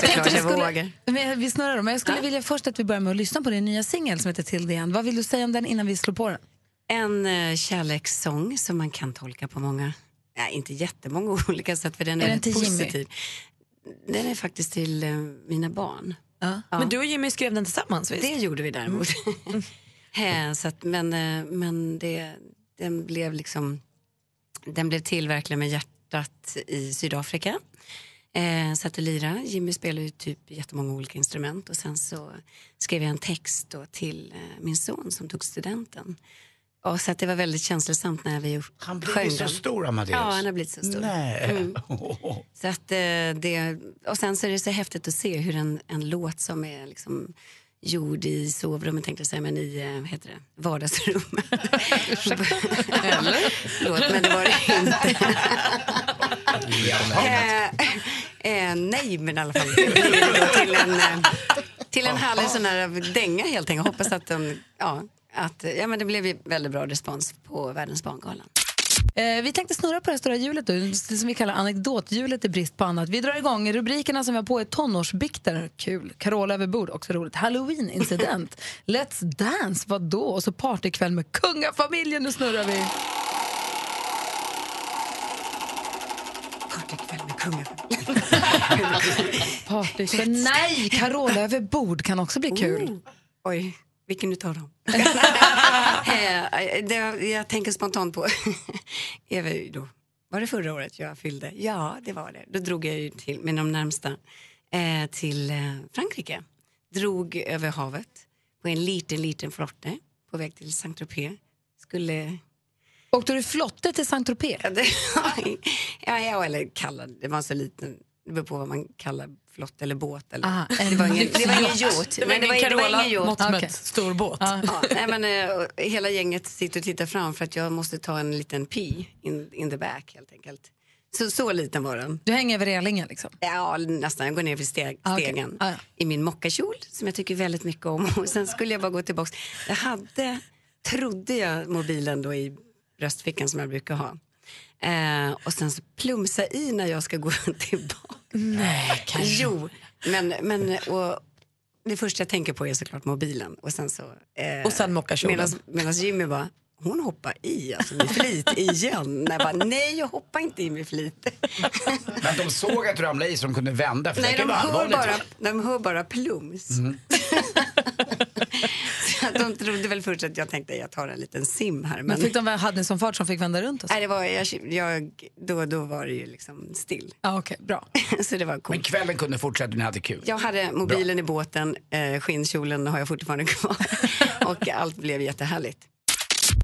Såklart jag vågar. Men vi snurrar då, men jag skulle Ja. vilja först att vi börjar med att lyssna på din nya singel som heter Till End. Vad vill du säga om den innan vi slår på den? En uh, kärlekssång som man kan tolka på många, nej, inte jättemånga olika sätt för den är, Är den till Jimmy? positiv. Den är faktiskt till eh, mina barn. Ja. Men du och Jimmy skrev den tillsammans visst? Det gjorde vi däremot. Eh, så att, men eh, men det, den blev liksom den blev till verkligen med hjärtat i Sydafrika. Eh, satt och lirade. Jimmy spelar ju typ jättemånga olika instrument och sen så skrev jag en text till eh, min son som tog studenten. Och så att det var väldigt känslosamt när vi Han blev så den. stor, Amadeus. Ja, han har blivit så stor. Nej. Mm. Så att, eh, det, och sen så är det så häftigt att se hur en, en låt som är liksom gjord i sovrummet, tänkte jag säga, men i eh, vad heter det, vardagsrummet. Eller? Förlåt, men det var det inte. Eh, eh, nej, men i alla fall. Till en, eh, till en härlig sån här dänga helt enkelt. Hoppas att, de, ja, att ja, men det blev ju väldigt bra respons på Världens barngala. Eh, vi tänkte snurra på det här stora hjulet då, det som vi kallar anekdothjulet i brist på annat. Vi drar igång. Rubrikerna som vi har på är tonårsbikter, kul. Carola över bord, också roligt. Halloween-incident. Let's dance, vad då? Och så partykväll med kungafamiljen. Nu snurrar vi. Partykväll med kungafamiljen. Partykväll. Nej, Carola över bord kan också bli kul. Oh, oj, vilken utav dem? Eh, det, jag tänker spontant på... är då, var det förra året jag fyllde? Ja, det var det. Då drog jag ju till, med de närmsta eh, till eh, Frankrike. Drog över havet på en liten, liten flotte på väg till Saint-Tropez. Skulle... Åkte du flotte till Saint-Tropez? Ja, eller kallad. Det var så liten. Det beror på vad man kallar flott eller båt. Eller. Aha, det, var ingen, det var ingen yacht. Det var ingen Carola mått mätt Okej. stor båt. Ja, nej, men, och hela gänget sitter och tittar fram för att jag måste ta en liten pee in, in the back helt enkelt. Så, så liten var den. Du hänger över relingen liksom? Ja, nästan. Jag går ner för steg, Ah, stegen Ah, ja. i min mockakjol som jag tycker väldigt mycket om. Och sen skulle jag bara gå tillbaks. Jag hade, trodde jag, mobilen då i bröstfickan som jag brukar ha. Eh, och sen så plumsa i när jag ska gå tillbaka. Nej, Jo, men, men och, det första jag tänker på är såklart mobilen. Och sen så... Eh, Och sen mockakjolen. Medan Jimmy bara, hon hoppar i alltså med flit igen. Jag bara, nej jag hoppar inte i med flit. Men de såg att du ramlade i så de kunde vända. För nej, det de hör, bara, de hör bara plums. Mm. De trodde väl först att jag tänkte jag tar en liten sim här. Men Men, fick de, hade ni sån fart som fick vända runt? Och så? nej, det var, jag, jag, då, då var det ju liksom still. Ja, okej, bra. så det var coolt. Men kvällen kunde fortsätta ni hade kul. Jag hade mobilen i båten, eh, skinnkjolen har jag fortfarande kvar och allt blev jättehärligt.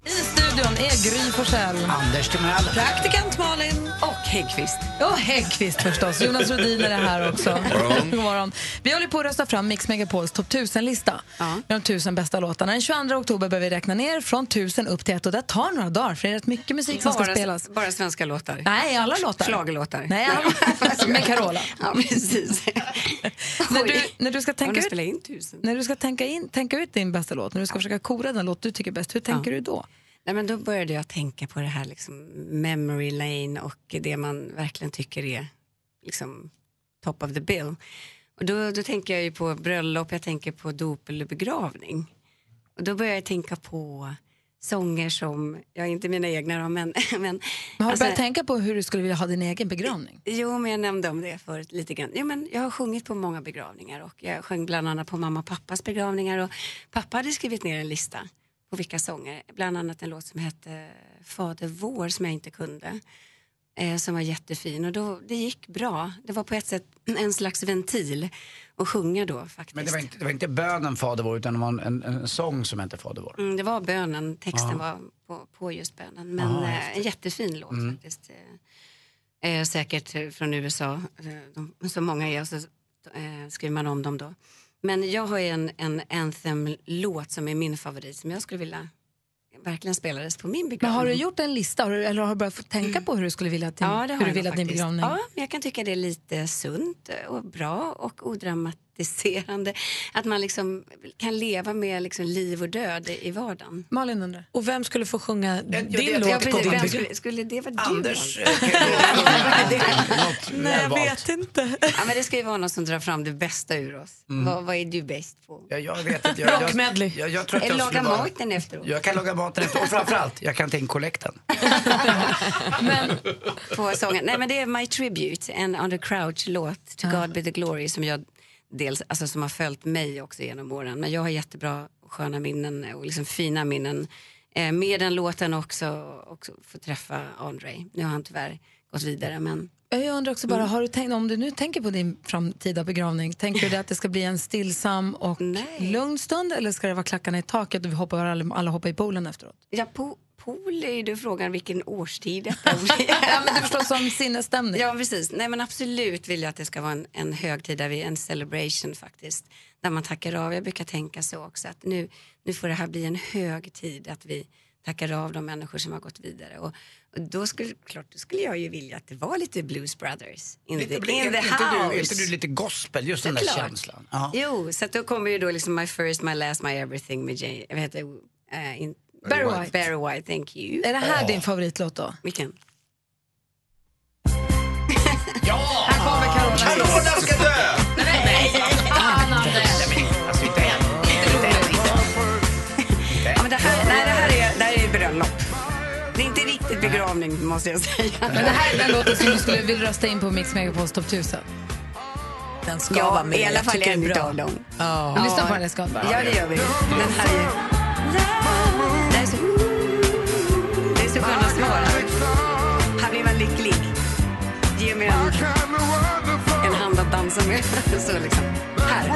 I studion är Gry Forssell. Anders Timell. Praktikant Malin. Och Häggkvist. Ja, Häggkvist förstås. Jonas Rhodin är det här också. God morgon. Vi håller på att rösta fram Mix Megapols topp 1000-lista med de tusen bästa låtarna. Den 22 oktober börjar vi räkna ner från 1000 upp till ett och det tar några dagar för det är rätt mycket musik som ska Bara, spelas. bara svenska låtar? Nej, alla låtar. Schlagerlåtar? Nej, alla. med Carola. Ja, precis. när, du, när du ska tänka ut, in tusen? när du ska tänka, in, tänka ut din bästa låt, när du ska försöka kora den låt du tycker bäst, hur tänker Ja. du då? Nej, men då började jag tänka på det här liksom, memory lane och det man verkligen tycker är liksom, top of the bill. Och då, då tänker jag ju på bröllop, jag tänker på dop eller begravning. Och då börjar jag tänka på sånger som, ja inte mina egna då, men... men har du alltså- börjat tänka på hur du skulle vilja ha din egen begravning? Jo, men jag nämnde om det förut lite grann. Jo, men jag har sjungit på många begravningar och jag sjöng bland annat på mamma och pappas begravningar och pappa hade skrivit ner en lista på vilka sånger, bland annat en låt som hette Fader vår som jag inte kunde. Eh, som var jättefin och då, det gick bra. Det var på ett sätt en slags ventil att sjunga då faktiskt. Men det var, inte, det var inte bönen Fader vår utan det var en, en, en sång som hette Fader vår. Mm, det var bönen, texten Ja. var på, på just bönen. Men Ja, eh, en jättefin låt Mm. faktiskt. Eh, eh, säkert från USA, de, så många är och så eh, skriver man om dem då. Men jag har en, en anthem-låt som är min favorit som jag skulle vilja verkligen spelades på min Men begravning. har du gjort en lista har du, eller har du börjat tänka på hur du skulle vilja att din, Ja, hur du vill att din begravning... Ja, men jag kan tycka det är lite sunt och bra och odramatiserande. Att man liksom kan leva med liksom liv och död i vardagen. Malin undrar. Och vem skulle få sjunga din Ja, låt på precis. din begravning? skulle, skulle det vara du? Anders, Nej, jag vet inte. Ja, men det ska ju vara någon som drar fram det bästa ur oss. Mm. Vad, vad är du bäst på? Ja, jag vet inte. Jag, Rock medley. Jag, jag, tror att Eller jag laga maten efteråt. Jag kan laga maten efter och framförallt, jag kan ta in kollekten. På sången. Nej, men det är My Tribute, en Under Crouch-låt, To God Be The Glory, som jag dels, alltså som har följt mig också genom åren. Men jag har jättebra sköna minnen och liksom fina minnen eh, med den låten också, också få träffa Andrei. Nu har han tyvärr gått vidare, men jag undrar också bara, Mm. har du tänkt, om du nu tänker på din framtida begravning, tänker du att det ska bli en stillsam och lugn stund eller ska det vara klackarna i taket och vi hoppar, alla, alla hoppar i poolen efteråt? ja, po pool är ju då frågan vilken årstid detta blir. ja, men du förstår som sinnesstämning. Ja, precis. Nej, men absolut vill jag att det ska vara en, en högtid, där vi, en celebration faktiskt. Där man tackar av. Jag brukar tänka så också att nu, nu får det här bli en hög tid att vi tackar av de människor som har gått vidare. Och, och då skulle, klart, då skulle jag ju vilja att det var lite Blues Brothers in Lite, the, in inte, the inte, house. du, inte du lite gospel, just den där Såklart. känslan? Ja. Jo, så då kommer ju då liksom My First, My Last, My Everything med Jay, vad heter? Eh, in, Barry White. Barry White, thank you. Är det här din favoritlåt då? Vilken? Här kommer Carola. Carola ska dö! Begravning, måste jag säga. Men det här är den låten som du skulle vilja rösta in på Mix Megapols topp 1000. Den ska Ja, vara med. i alla fall en utav dem. Ja. Lyssna på den, det ska vara. Ja, det gör vi. Den här är... Det är så, det är så sköna svar. Här blir man lycklig. Ge mig en, en hand att dansa med. Så liksom. Här.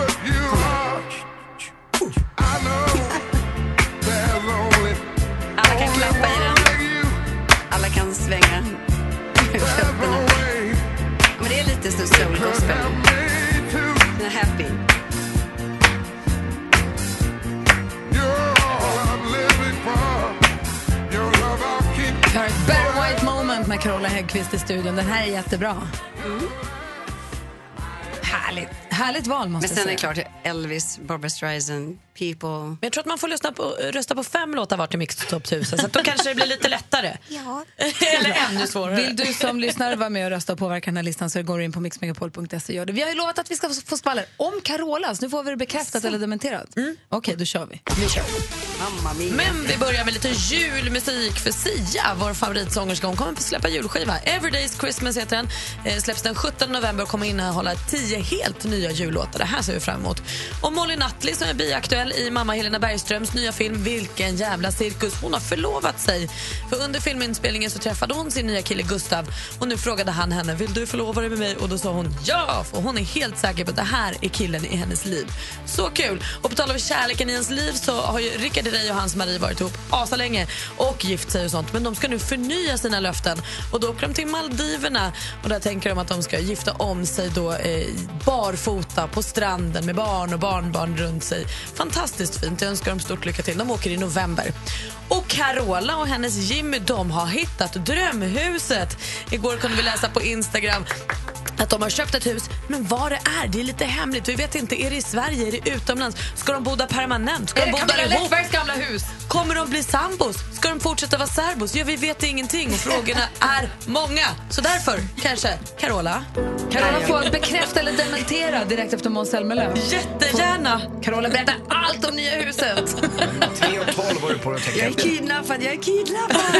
Kan svänga fötterna. Men det är lite så soul gospel. Den är happy. Vi har ett Barry White moment med Carola Häggkvist i studion. Den här är jättebra. Härligt. Härligt val måste Men sen är jag det säga. klart Elvis, Barbra Streisand, People. Men jag tror att man får lyssna på, rösta på fem låtar var till Mix Top 1000 så att då kanske det blir lite lättare. Ja. Eller ännu svårare. Vill du som lyssnar vara med och rösta och påverka den här listan så går du in på mixmegapol.se. Gör det. Vi har ju lovat att vi ska få skvaller om Carola, så nu får vi det bekräftat eller dementerat. Okej, då kör vi. vi kör. Mamma mia. Men vi börjar med lite julmusik för Sia, vår favoritsångerska. Hon kommer att släppa julskiva. Everyday's Christmas heter den. Eh, släpps den 17 november och kommer innehålla tio helt nya jullåtar. Det här ser vi fram emot. Och Molly Nutley som är biaktuell i mamma Helena Bergströms nya film Vilken jävla cirkus. Hon har förlovat sig. För under filminspelningen så träffade hon sin nya kille Gustav och nu frågade han henne vill du förlova dig med mig och då sa hon ja för hon är helt säker på att det här är killen i hennes liv. Så kul! Och på tal om kärleken i ens liv så har ju Rickard Herrey och hans Marie varit ihop asalänge och gift sig och sånt men de ska nu förnya sina löften och då åker de till Maldiverna och där tänker de att de ska gifta om sig då eh, barfota på stranden med barn och barnbarn runt sig. Fantastiskt fint, jag önskar dem stort lycka till. De åker i november. Och Carola och hennes Jimmy de har hittat drömhuset. Igår kunde vi läsa på Instagram att de har köpt ett hus, men vad det är, det är lite hemligt. Vi vet inte, är det i Sverige, är det utomlands? Ska de bo där permanent? Ska Är de det bo Camilla där ihop? Läckbergs gamla hus? Kommer de bli sambos? Ska de fortsätta vara särbos? Ja, vi vet ingenting och frågorna är många. Så därför, kanske, Carola? Carola får bekräfta eller dementera direkt efter Måns Zelmerlöw. Jättegärna! Carola berättar allt om nya huset. 3 och 12 var du på att Jag är kidnappad, jag är kidnappad.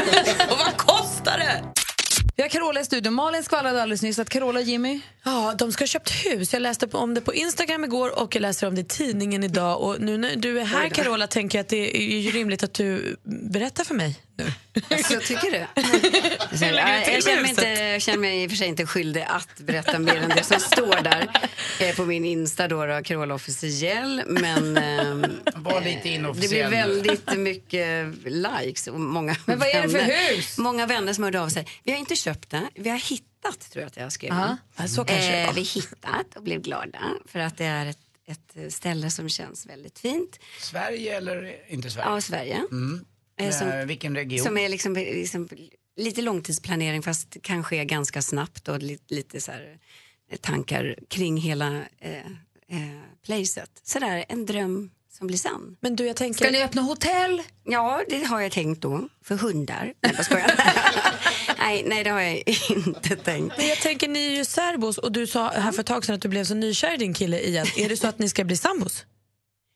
och vad kostar det? Vi har Carola i studion. Malin skvallrade alldeles nyss att Carola och Jimmy... Ja, de ska ha köpt hus. Jag läste om det på Instagram igår och jag läser om det i tidningen idag. Och nu när du är här Carola tänker jag att det är ju rimligt att du berättar för mig nu. Så tycker du? Du jag, jag, känner mig inte, jag känner mig i och för sig inte skyldig att berätta mer än det som står där eh, på min Insta, då, då, Carola officiell. Men ehm, Var lite det blir inofficiell. väldigt mycket likes och många Men vad är det för vänner. hus? Många vänner som hörde av sig. Vi har inte köpt det, vi har hittat tror jag att jag skrev. Ja, så kanske det eh, vi hittat och blev glada för att det är ett, ett ställe som känns väldigt fint. Sverige eller inte Sverige? Ja, Sverige. Mm. Eh, som- Eh, vilken region? Som är liksom, liksom lite långtidsplanering fast kan ske ganska snabbt och lite, lite så här, eh, tankar kring hela eh, eh, placet. Sådär en dröm som blir sann. Men du, jag tänker... Ska ni öppna hotell? Ja, det har jag tänkt då. För hundar. Nej, jag skojar. nej, nej, det har jag inte tänkt. Men jag tänker, ni är ju särbos och du sa här för ett tag sedan att du blev så nykär i din kille igen. Är det så att ni ska bli sambos?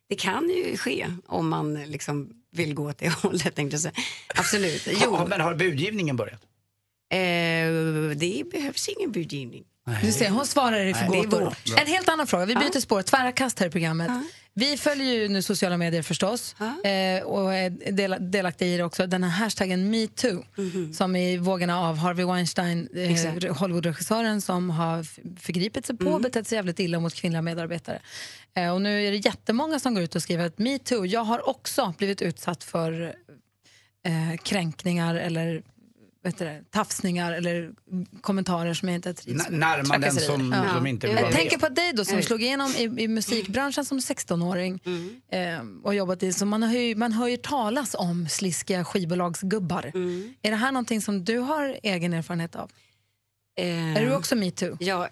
Det kan ju ske om man liksom vill gå åt det hållet. Tänkte jag säga. Absolut. Jo, Ja, men har budgivningen börjat? eh, det behövs ingen budgivning. Du ser, hon svarar i Nej, för det är gåtor. bra. Bra. En helt annan fråga. Vi byter spår. Tvära kast här i programmet. Vi följer ju nu sociala medier förstås eh, och är del, delaktiga i det också. Den här hashtaggen metoo som i vågorna av Harvey Weinstein, eh. Hollywoodregissören som har förgripit sig på och betett sig jävligt illa mot kvinnliga medarbetare. Eh, och nu är det jättemånga som går ut och skriver att metoo, jag har också blivit utsatt för eh, kränkningar eller vet du tafsningar eller kommentarer som jag inte trivs med. närmanden Trakasserier. som, Ja. som inte vill Jag tänker på dig då som slog igenom i, i musikbranschen som 16-åring eh, och jobbat i, så man, har ju, man hör ju talas om sliskiga skivbolagsgubbar. Är det här någonting som du har egen erfarenhet av? Är du också metoo? Ja,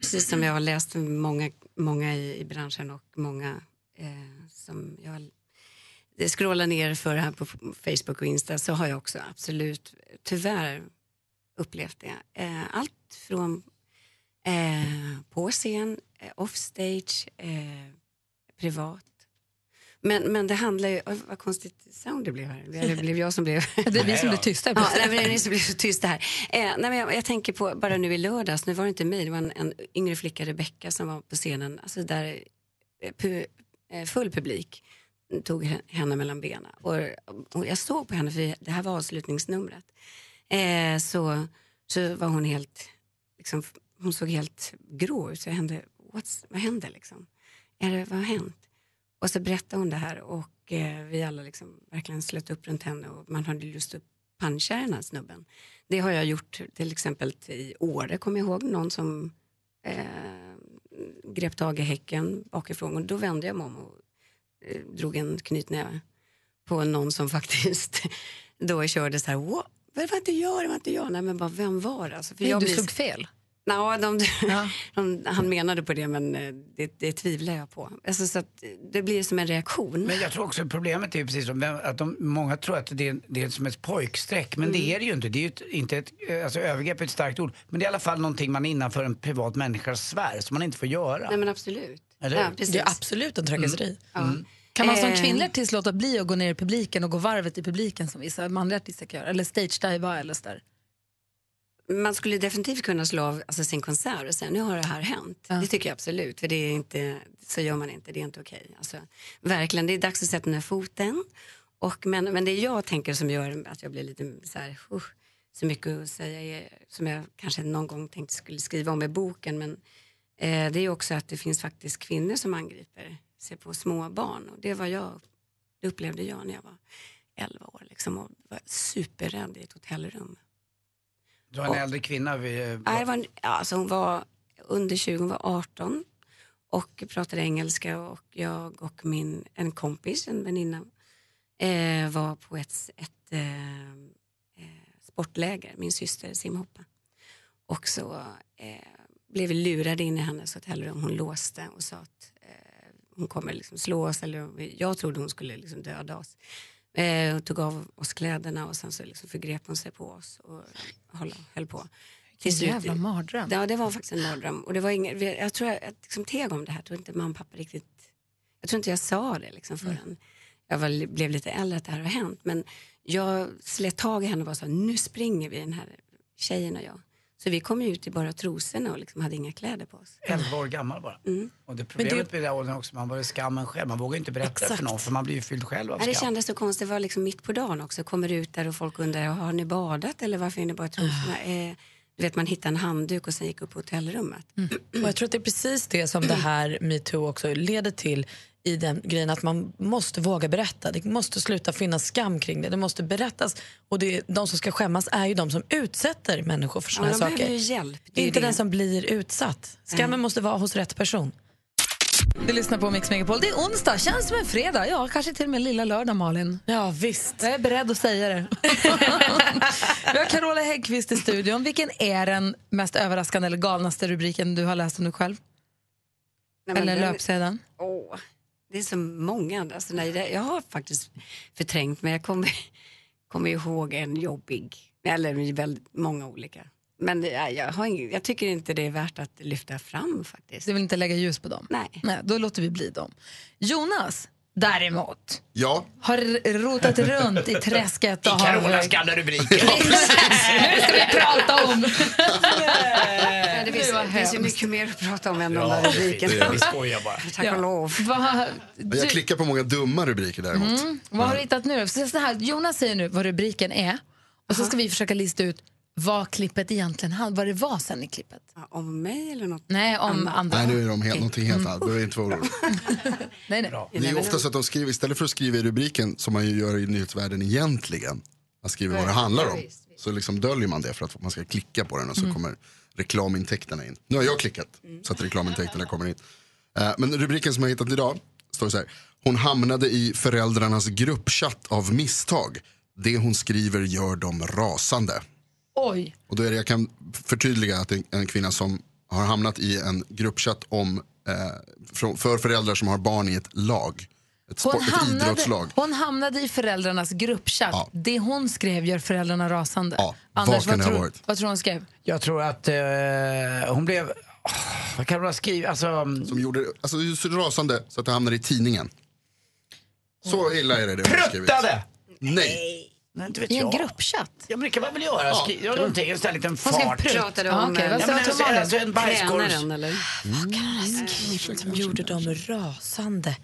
precis som jag har läst många, många i, i branschen och många eh, som jag scrollar ner för här på Facebook och Insta så har jag också absolut tyvärr upplevt det. Eh, allt från eh, på scen, eh, offstage, eh, privat. Men, men det handlar ju... Oj, vad konstigt sound det blev här. Det blev jag som blev... Det är vi som blir tysta Ja, nej, men det är ni som blir så tysta här. Eh, nej, men jag, jag tänker på, bara nu i lördags, nu var det inte mig, det var en, en yngre flicka, Rebecca, som var på scenen. Alltså där eh, pu, eh, full publik tog henne mellan benen. Och, och jag såg på henne, för det här var avslutningsnumret. Eh, så, så var hon helt, liksom, hon såg helt grå ut. Så jag hände, What's, vad hände liksom? Är det, vad har hänt? Och så berättade hon det här och eh, vi alla liksom verkligen slöt upp runt henne och man hade lust att puncha den här snubben. Det har jag gjort till exempel i Åre, kommer jag ihåg, någon som eh, grep tag i häcken bakifrån och då vände jag mig om och drog en knytnäve på någon som faktiskt då körde så här, "What? det var inte jag, det var inte jag. Nej men bara, vem var det? Alltså, för Nej, jag du blir- slog fel. Nå, de, de, han menade på det men eh, det, det tvivlar jag på. Alltså, så att det blir som en reaktion. Men jag tror också problemet är ju precis som att de, många tror att det är, det är som ett pojkstreck men Mm. det är det ju inte. Det är ju ett, inte ett, eh, alltså övergrepp är ett starkt ord men det är i alla fall någonting man är innanför en privat människas sfär som man inte får göra. Nej men absolut. Eller Ja, precis. Det är absolut en trakasseri. Mm. Kan man som Eh. kvinnlig artist låta bli att gå ner i publiken och gå varvet i publiken som vissa manliga artister kan göra? Eller stage-diva eller sådär? Man skulle definitivt kunna slå av alltså, sin konsert och säga nu har det här hänt. Det tycker jag absolut, för det är inte, så gör man inte, det är inte okej. Alltså, verkligen, det är dags att sätta ner foten. Och, men, men det jag tänker som gör att jag blir lite så här, uh, så mycket att säga, är, som jag kanske någon gång tänkte skulle skriva om i boken, men eh, det är också att det finns faktiskt kvinnor som angriper sig på små barn. Och det var jag, det upplevde jag när jag var 11 år liksom, och var superrädd i ett hotellrum. Du har en äldre kvinna vid... Nej, det var, en- alltså hon var under 20, hon var 18 och pratade engelska och jag och min, en kompis, en väninna, eh, var på ett, ett eh, eh, sportläger, min syster simhoppa. Och så eh, blev vi lurade in i hennes hotellrum, hon låste och sa att eh, hon kommer liksom slå oss, eller jag trodde hon skulle liksom döda oss. Eh, och tog av oss kläderna och sen så liksom förgrep hon sig på oss och höll, höll på. Till slut- jävla mardröm. Ja, det var faktiskt en mardröm. Och det var ingen, vi- jag tror jag, jag liksom teg om det här, jag tror inte mamma och pappa riktigt, jag tror inte jag sa det liksom förrän jag var, blev lite äldre att det här har hänt. Men jag slet tag i henne och här, nu springer vi den här tjejen och jag. Så vi kom ju ut i bara trosorna och liksom hade inga kläder på oss. 11 år gammal bara. Mm. Och det problemet med den åldern också, man var i skammen själv. Man vågar inte berätta Exakt. för någon för man blir ju fylld själv av Ja, det skam. kändes så konstigt, det var liksom mitt på dagen också. Kommer ut där och folk undrar, har ni badat eller varför är ni bara i trosorna? Eh, du vet, man hittade en handduk och sen gick upp på hotellrummet. Och jag tror att det är precis det som det här metoo också leder till i den grejen att man måste våga berätta. Det måste sluta finnas skam kring det. Det måste berättas. Och det, de som ska skämmas är ju de som utsätter människor för Ja, såna här de saker. ju hjälp. Det Inte det. den som blir utsatt. Skammen måste vara hos rätt person. Du lyssnar på Mix Megapol. Det är onsdag, känns som en fredag. Ja, kanske till och med lilla lördag, Malin. Ja, visst. Jag är beredd att säga det. Vi har Carola Häggkvist i studion. Vilken är den mest överraskande eller galnaste rubriken du har läst om dig själv? Nej, eller den- löpsedeln? Det är så många. Alltså, nej, jag har faktiskt förträngt, men jag kommer, kommer ihåg en jobbig. Eller väldigt många olika. Men jag, har ing, jag tycker inte det är värt att lyfta fram faktiskt. Du vill inte lägga ljus på dem? Nej. Nej då låter vi bli dem. Jonas, däremot, Ja. har rotat runt i träsket. I och har- Carolas gamla rubriker. nu ska vi prata om... Ja, det finns, Det finns ju mycket mer att prata om än de Ja, där rubrikerna. det är det. Vi skojar bara. Tack och lov. Vad, Jag klickar på många dumma rubriker däremot. Mm. Vad har du hittat nu? Så så här, Jonas säger nu vad rubriken är och så ska vi försöka lista ut vad klippet egentligen handlar vad det var sen i klippet. Om mig eller något? Nej, om andra. Nej, nu är de helt, någonting helt annat. Behöver inte vara orolig. Nej, nej. Det är ofta så att de skriver, istället för att skriva i rubriken som man ju gör i nyhetsvärlden egentligen, man skriver vad det handlar om. Så liksom döljer man det för att man ska klicka på den och så Mm. kommer reklamintäkterna in. Nu har jag klickat så att reklamintäkterna kommer in. Eh, Men rubriken som jag hittat idag står så här. Hon hamnade i föräldrarnas gruppchatt av misstag. Det hon skriver gör dem rasande. Oj. Och då är det, jag kan förtydliga att det är en kvinna som har hamnat i en gruppchatt om, eh, för föräldrar som har barn i ett lag. Ett, sport, Hon ett hamnade, idrottslag. hon hamnade i föräldrarnas gruppchatt. Det hon skrev gör föräldrarna rasande. Ja, Anders, vad ha tror, vad tror du hon skrev? Jag tror att eh, hon blev... åh, vad kan hon ha skrivit? Alltså, Som gjorde alltså, det är så rasande så att det hamnade i tidningen. Så illa är det. det hon har skrivit. Pruttade! Nej. Nej, inte vet I en jag. gruppchatt? Ja, men det kan man väl göra. Ja, kan någonting, en sån här liten Hon fart. prutt. Pratade Ja, om okej, eh, vad Ja, säger men alltså, alltså en bajskorv. tränaren eller? Som gjorde dem rasande.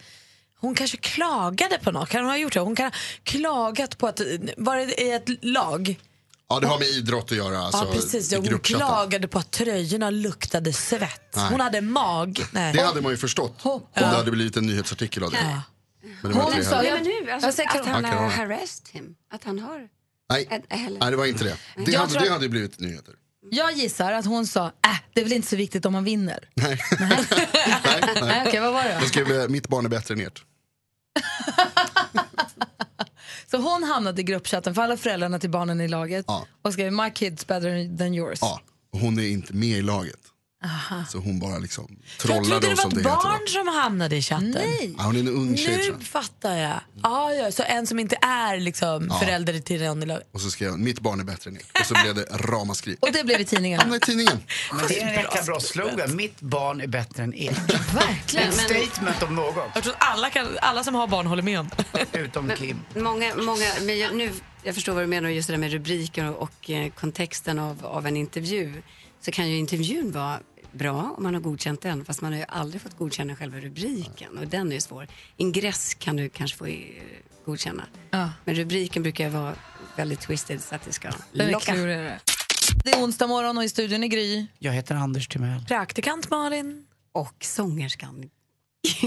Hon kanske klagade på något. Kan hon ha gjort det? Hon kan ha klagat på att... Var det i ett lag? Ja, det har med idrott att göra. Alltså, ja, precis. i Hon gruppchatten. klagade på att tröjorna luktade svett. Nej. Hon hade mag. Nej. Det hade man ju förstått om det hade blivit en nyhetsartikel av det. Men det var Hon inte det sa- heller. Nej, men nu, alltså, att han har harassed him. Att han har... Nej. Nej, det var inte det. Det Jag hade, tror- det hade ju blivit nyheter. Jag gissar att hon sa, äh, det är väl inte så viktigt om man vinner. Nej. Nej, okej, vad var det då? Jag skrev eh, mitt barn är bättre än ert. Så hon hamnade i gruppchatten för alla föräldrarna till barnen i laget Ja. och skrev My kids better than yours. Ja, och hon är inte med i laget. Aha. Så hon bara liksom Jag trollar trodde det var ett det barn som hamnade i chatten. Nej. Ja, hon är en ung tjej tror Nu jag. fattar jag. Ah, ja, så en som inte är liksom Ja. förälder till någon i laget. Och så skrev hon mitt barn är bättre än ert. Och så blev det ramaskri. Och det blev i tidningen. Hamnade i tidningen. Men det är en jäkla bra slogan. Mitt barn är bättre än ert. Verkligen. Ett statement om något. Jag tror att alla, kan, alla som har barn håller med om Utom Kim. Många, många, men jag, nu, jag förstår vad du menar just det där med rubriken och, och eh, kontexten av, av en intervju. Så kan ju intervjun vara bra om man har godkänt den fast man har ju aldrig fått godkänna själva rubriken och den är ju svår. Ingress kan du kanske få eh, godkänna. Ja. Men rubriken brukar ju vara väldigt twisted så att det ska locka. klurigare. Det är onsdag morgon och i studion är Gry. Jag heter Anders Timell. Praktikant Malin. Och sångerskan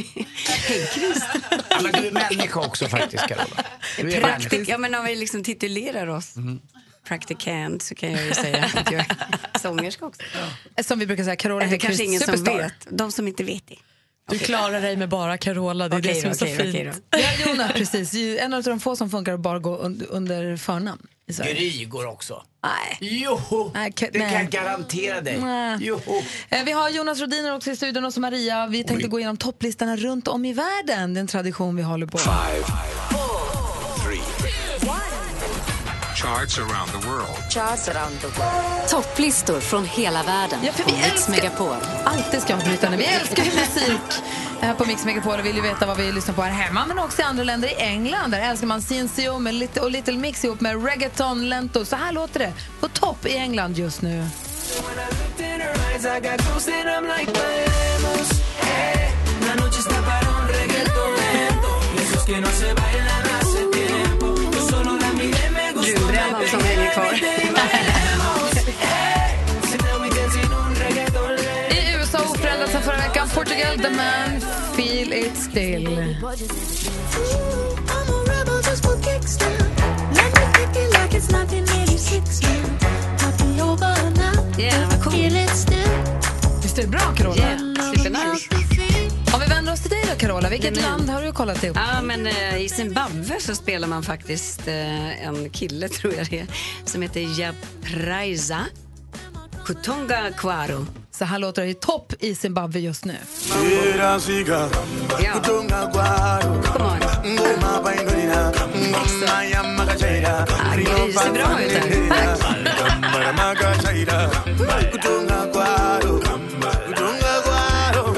Häggkvist. Du är människa också faktiskt, Carola. Praktik, ja, men om vi liksom titulerar oss praktikant så kan jag ju säga att jag är sångerska också. Som vi brukar säga, Carola Häggkvist, kanske ingen som superstar. vet. De som inte vet det. Du klarar dig med bara Carola, det är Okej det som är då, så fint. Ja, Jonas, precis. En av de få som funkar att bara gå under, förnamn. Gry går också. Nej. Joho! Nej, Det kan nej. jag garantera dig. Nej. Joho! Eh, Vi har Jonas Rodiner också i studion och så Maria. Vi tänkte gå igenom topplistorna runt om i världen. Det är en tradition vi håller på. Charts around the world. Charts around the world. Topplistor från hela världen. Ja, för vi på Mix älskar- Megapol. Alltid ska avbrytande. Vi älskar ju musik här på Mix Megapol och vill ju veta vad vi lyssnar på här hemma men också i andra länder. I England där älskar man med lite, och Little Mix ihop med reggaeton lento. Så här låter det på topp i England just nu. Brudbrännan Portugal, The Man, Feel It Still. Yeah, vad cool. Visst är det bra, Carola? Yeah, supernice. Om vi vänder oss till dig då, Carola. Vilket land har du kollat ihop? Ja, men eh, I Zimbabwe så spelar man faktiskt eh, en kille, tror jag det är, som heter Japraiza Kutonga Kwaro. Så här låter det i topp i Zimbabwe just nu. Ja. Ut där.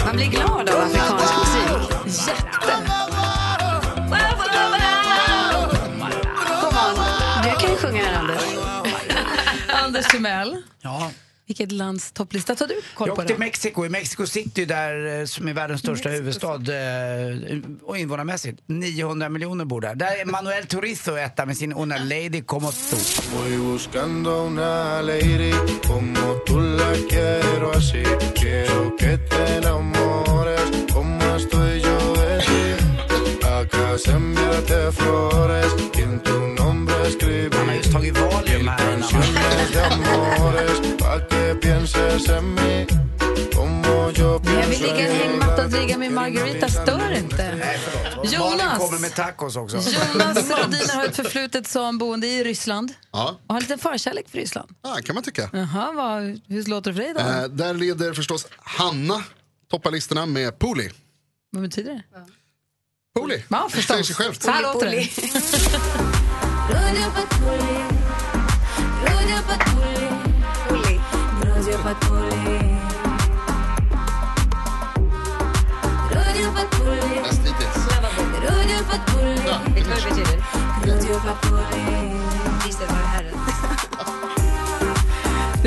Man blir glad av afrikansk musik. Jätte. On. Du kan ju sjunga här, Anders. Anders Timell, Ja. Vilket lands topplista tar du koll Jag på? åkte Då? till Mexiko, i Mexico City där, eh, som är världens största huvudstad eh, och invånarmässigt. 900 miljoner bor där. Där är Manuel Turizo etta med sin Una Lady Como Tu. Voy buscando una lady como tú la quiero así. Quiero que te enamores como estoy yo de ti. Acá se enviarte flores y en tu nombre escribí canciones de amores pa' que pienses en mí como yo Jag vill pienso ligga i en hängmatta och driga min margarita. Stör inte. Förlåt. Jonas. Malin kommer med tacos också. Jonas Rodiner har ett förflutet som boende i Ryssland Ja, och har en liten förkärlek för Ryssland. ja kan man tycka. Jaha, vad, hur låter det för dig då? Eh, där leder förstås Hanna toppalistorna med Poli. Vad betyder det? Poli. Ja, Det säger sig självt. Så här låter det. Du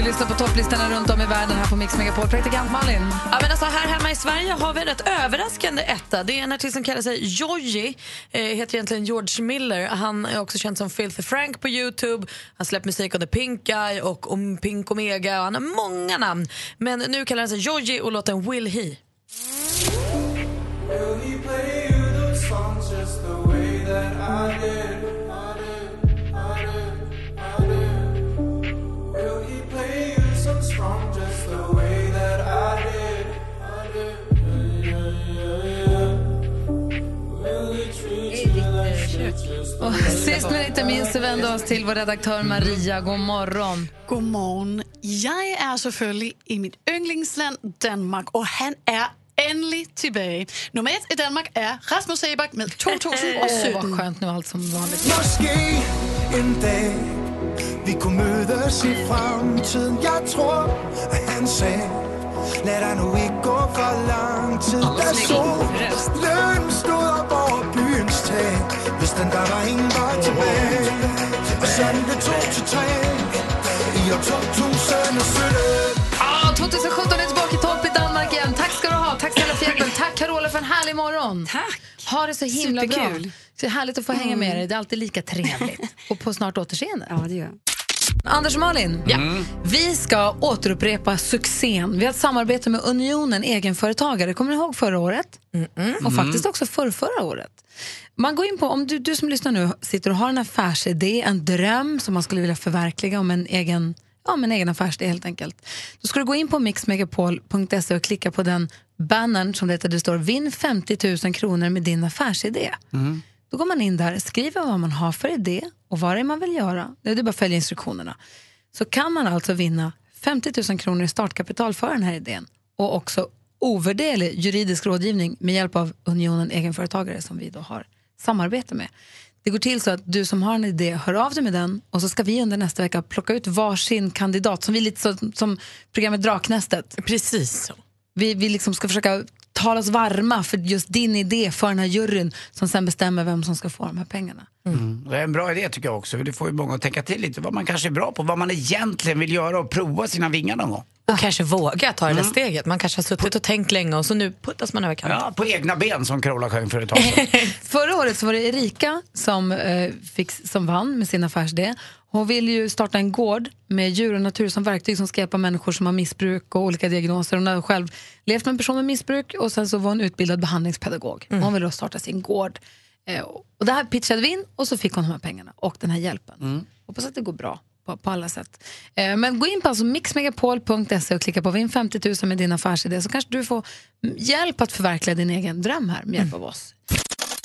lyssnar på topplistorna runt om i världen här på Mix Megapol. Praktikant Malin. Ja, men alltså, här hemma i Sverige har vi en rätt överraskande etta. Det är en artist som kallar sig Joji, eh, heter egentligen George Miller. Han är också känd som Filthy Frank på Youtube. Han släppt musik under Pink Eye och om Pink Omega. Och han har många namn. Men nu kallar han sig Joji och låten Will He. Och sist men inte minst så vänder oss till vår redaktör Maria. God morgon. God morgen. Jeg er selvfølgelig i mit yndlingsland Danmark, og han er endelig tilbage. Nummer ett i Danmark er Rasmus Sebak med 2017. Åh, vad skönt nu allt som vanligt. Måske en dag vi kunne mødes i fremtiden Jeg tror, at han sagde Lad dig nu ikke gå for lang tid Da solen stod byens tag Hvis den der var ingen vej tilbage Og sådan det tog til tre I år 2017 Ah, 2017 är tillbaka i topp i Danmark igen. Tack ska du ha. Tack snälla för. Tack Carola för en härlig morgon. Tack. Ha det så himla Superkul. bra. Så härligt att få hänga med dig. Det är alltid lika trevligt. Och på snart återseende. Ja, det gör Anders och Malin, ja. vi ska återupprepa succén. Vi har ett samarbete med Unionen egenföretagare. Kommer ni ihåg förra året? Och faktiskt också förra, förra året. Man går in på, om du, du som lyssnar nu sitter och har en affärsidé, en dröm som man skulle vilja förverkliga om en egen, ja, om en egen affärsidé helt enkelt. Då ska du gå in på mixmegapol.se och klicka på den bannern som det heter, det står Vinn 50 000 kronor med din affärsidé. Då går man in där, skriver vad man har för idé och vad det är man vill göra. Det är bara att följa instruktionerna. Så kan man alltså vinna 50 000 kronor i startkapital för den här idén och också ovärderlig juridisk rådgivning med hjälp av Unionen egenföretagare som vi då har samarbete med. Det går till så att du som har en idé hör av dig med den och så ska vi under nästa vecka plocka ut varsin kandidat som vi lite så, som programmet Draknästet. Precis så. Vi, vi liksom ska försöka tala oss varma för just din idé för den här juryn som sen bestämmer vem som ska få de här pengarna. Mm. Det är en bra idé tycker jag också. Det får ju många att tänka till lite vad man kanske är bra på, vad man egentligen vill göra och prova sina vingar någon gång. Och kanske våga ta det där Mm. steget. Man kanske har suttit och tänkt länge och så nu puttas man över kanten. Ja, på egna ben som Carola sjöng för ett tag. Förra året så var det Erika som, eh, fick, som vann med sin affärsidé. Hon vill ju starta en gård med djur och natur som verktyg som ska hjälpa människor som har missbruk och olika diagnoser. Hon har själv levt med en person med missbruk och sen så var hon utbildad behandlingspedagog. Hon vill då starta sin gård. Eh, och det här pitchade vi in och så fick hon de här pengarna och den här hjälpen. Hoppas att det går bra på, på alla sätt. Eh, men gå in på alltså mixmegapol.se och klicka på Vinn 50 000 med din affärsidé så kanske du får mm, hjälp att förverkliga din egen dröm här med hjälp av oss.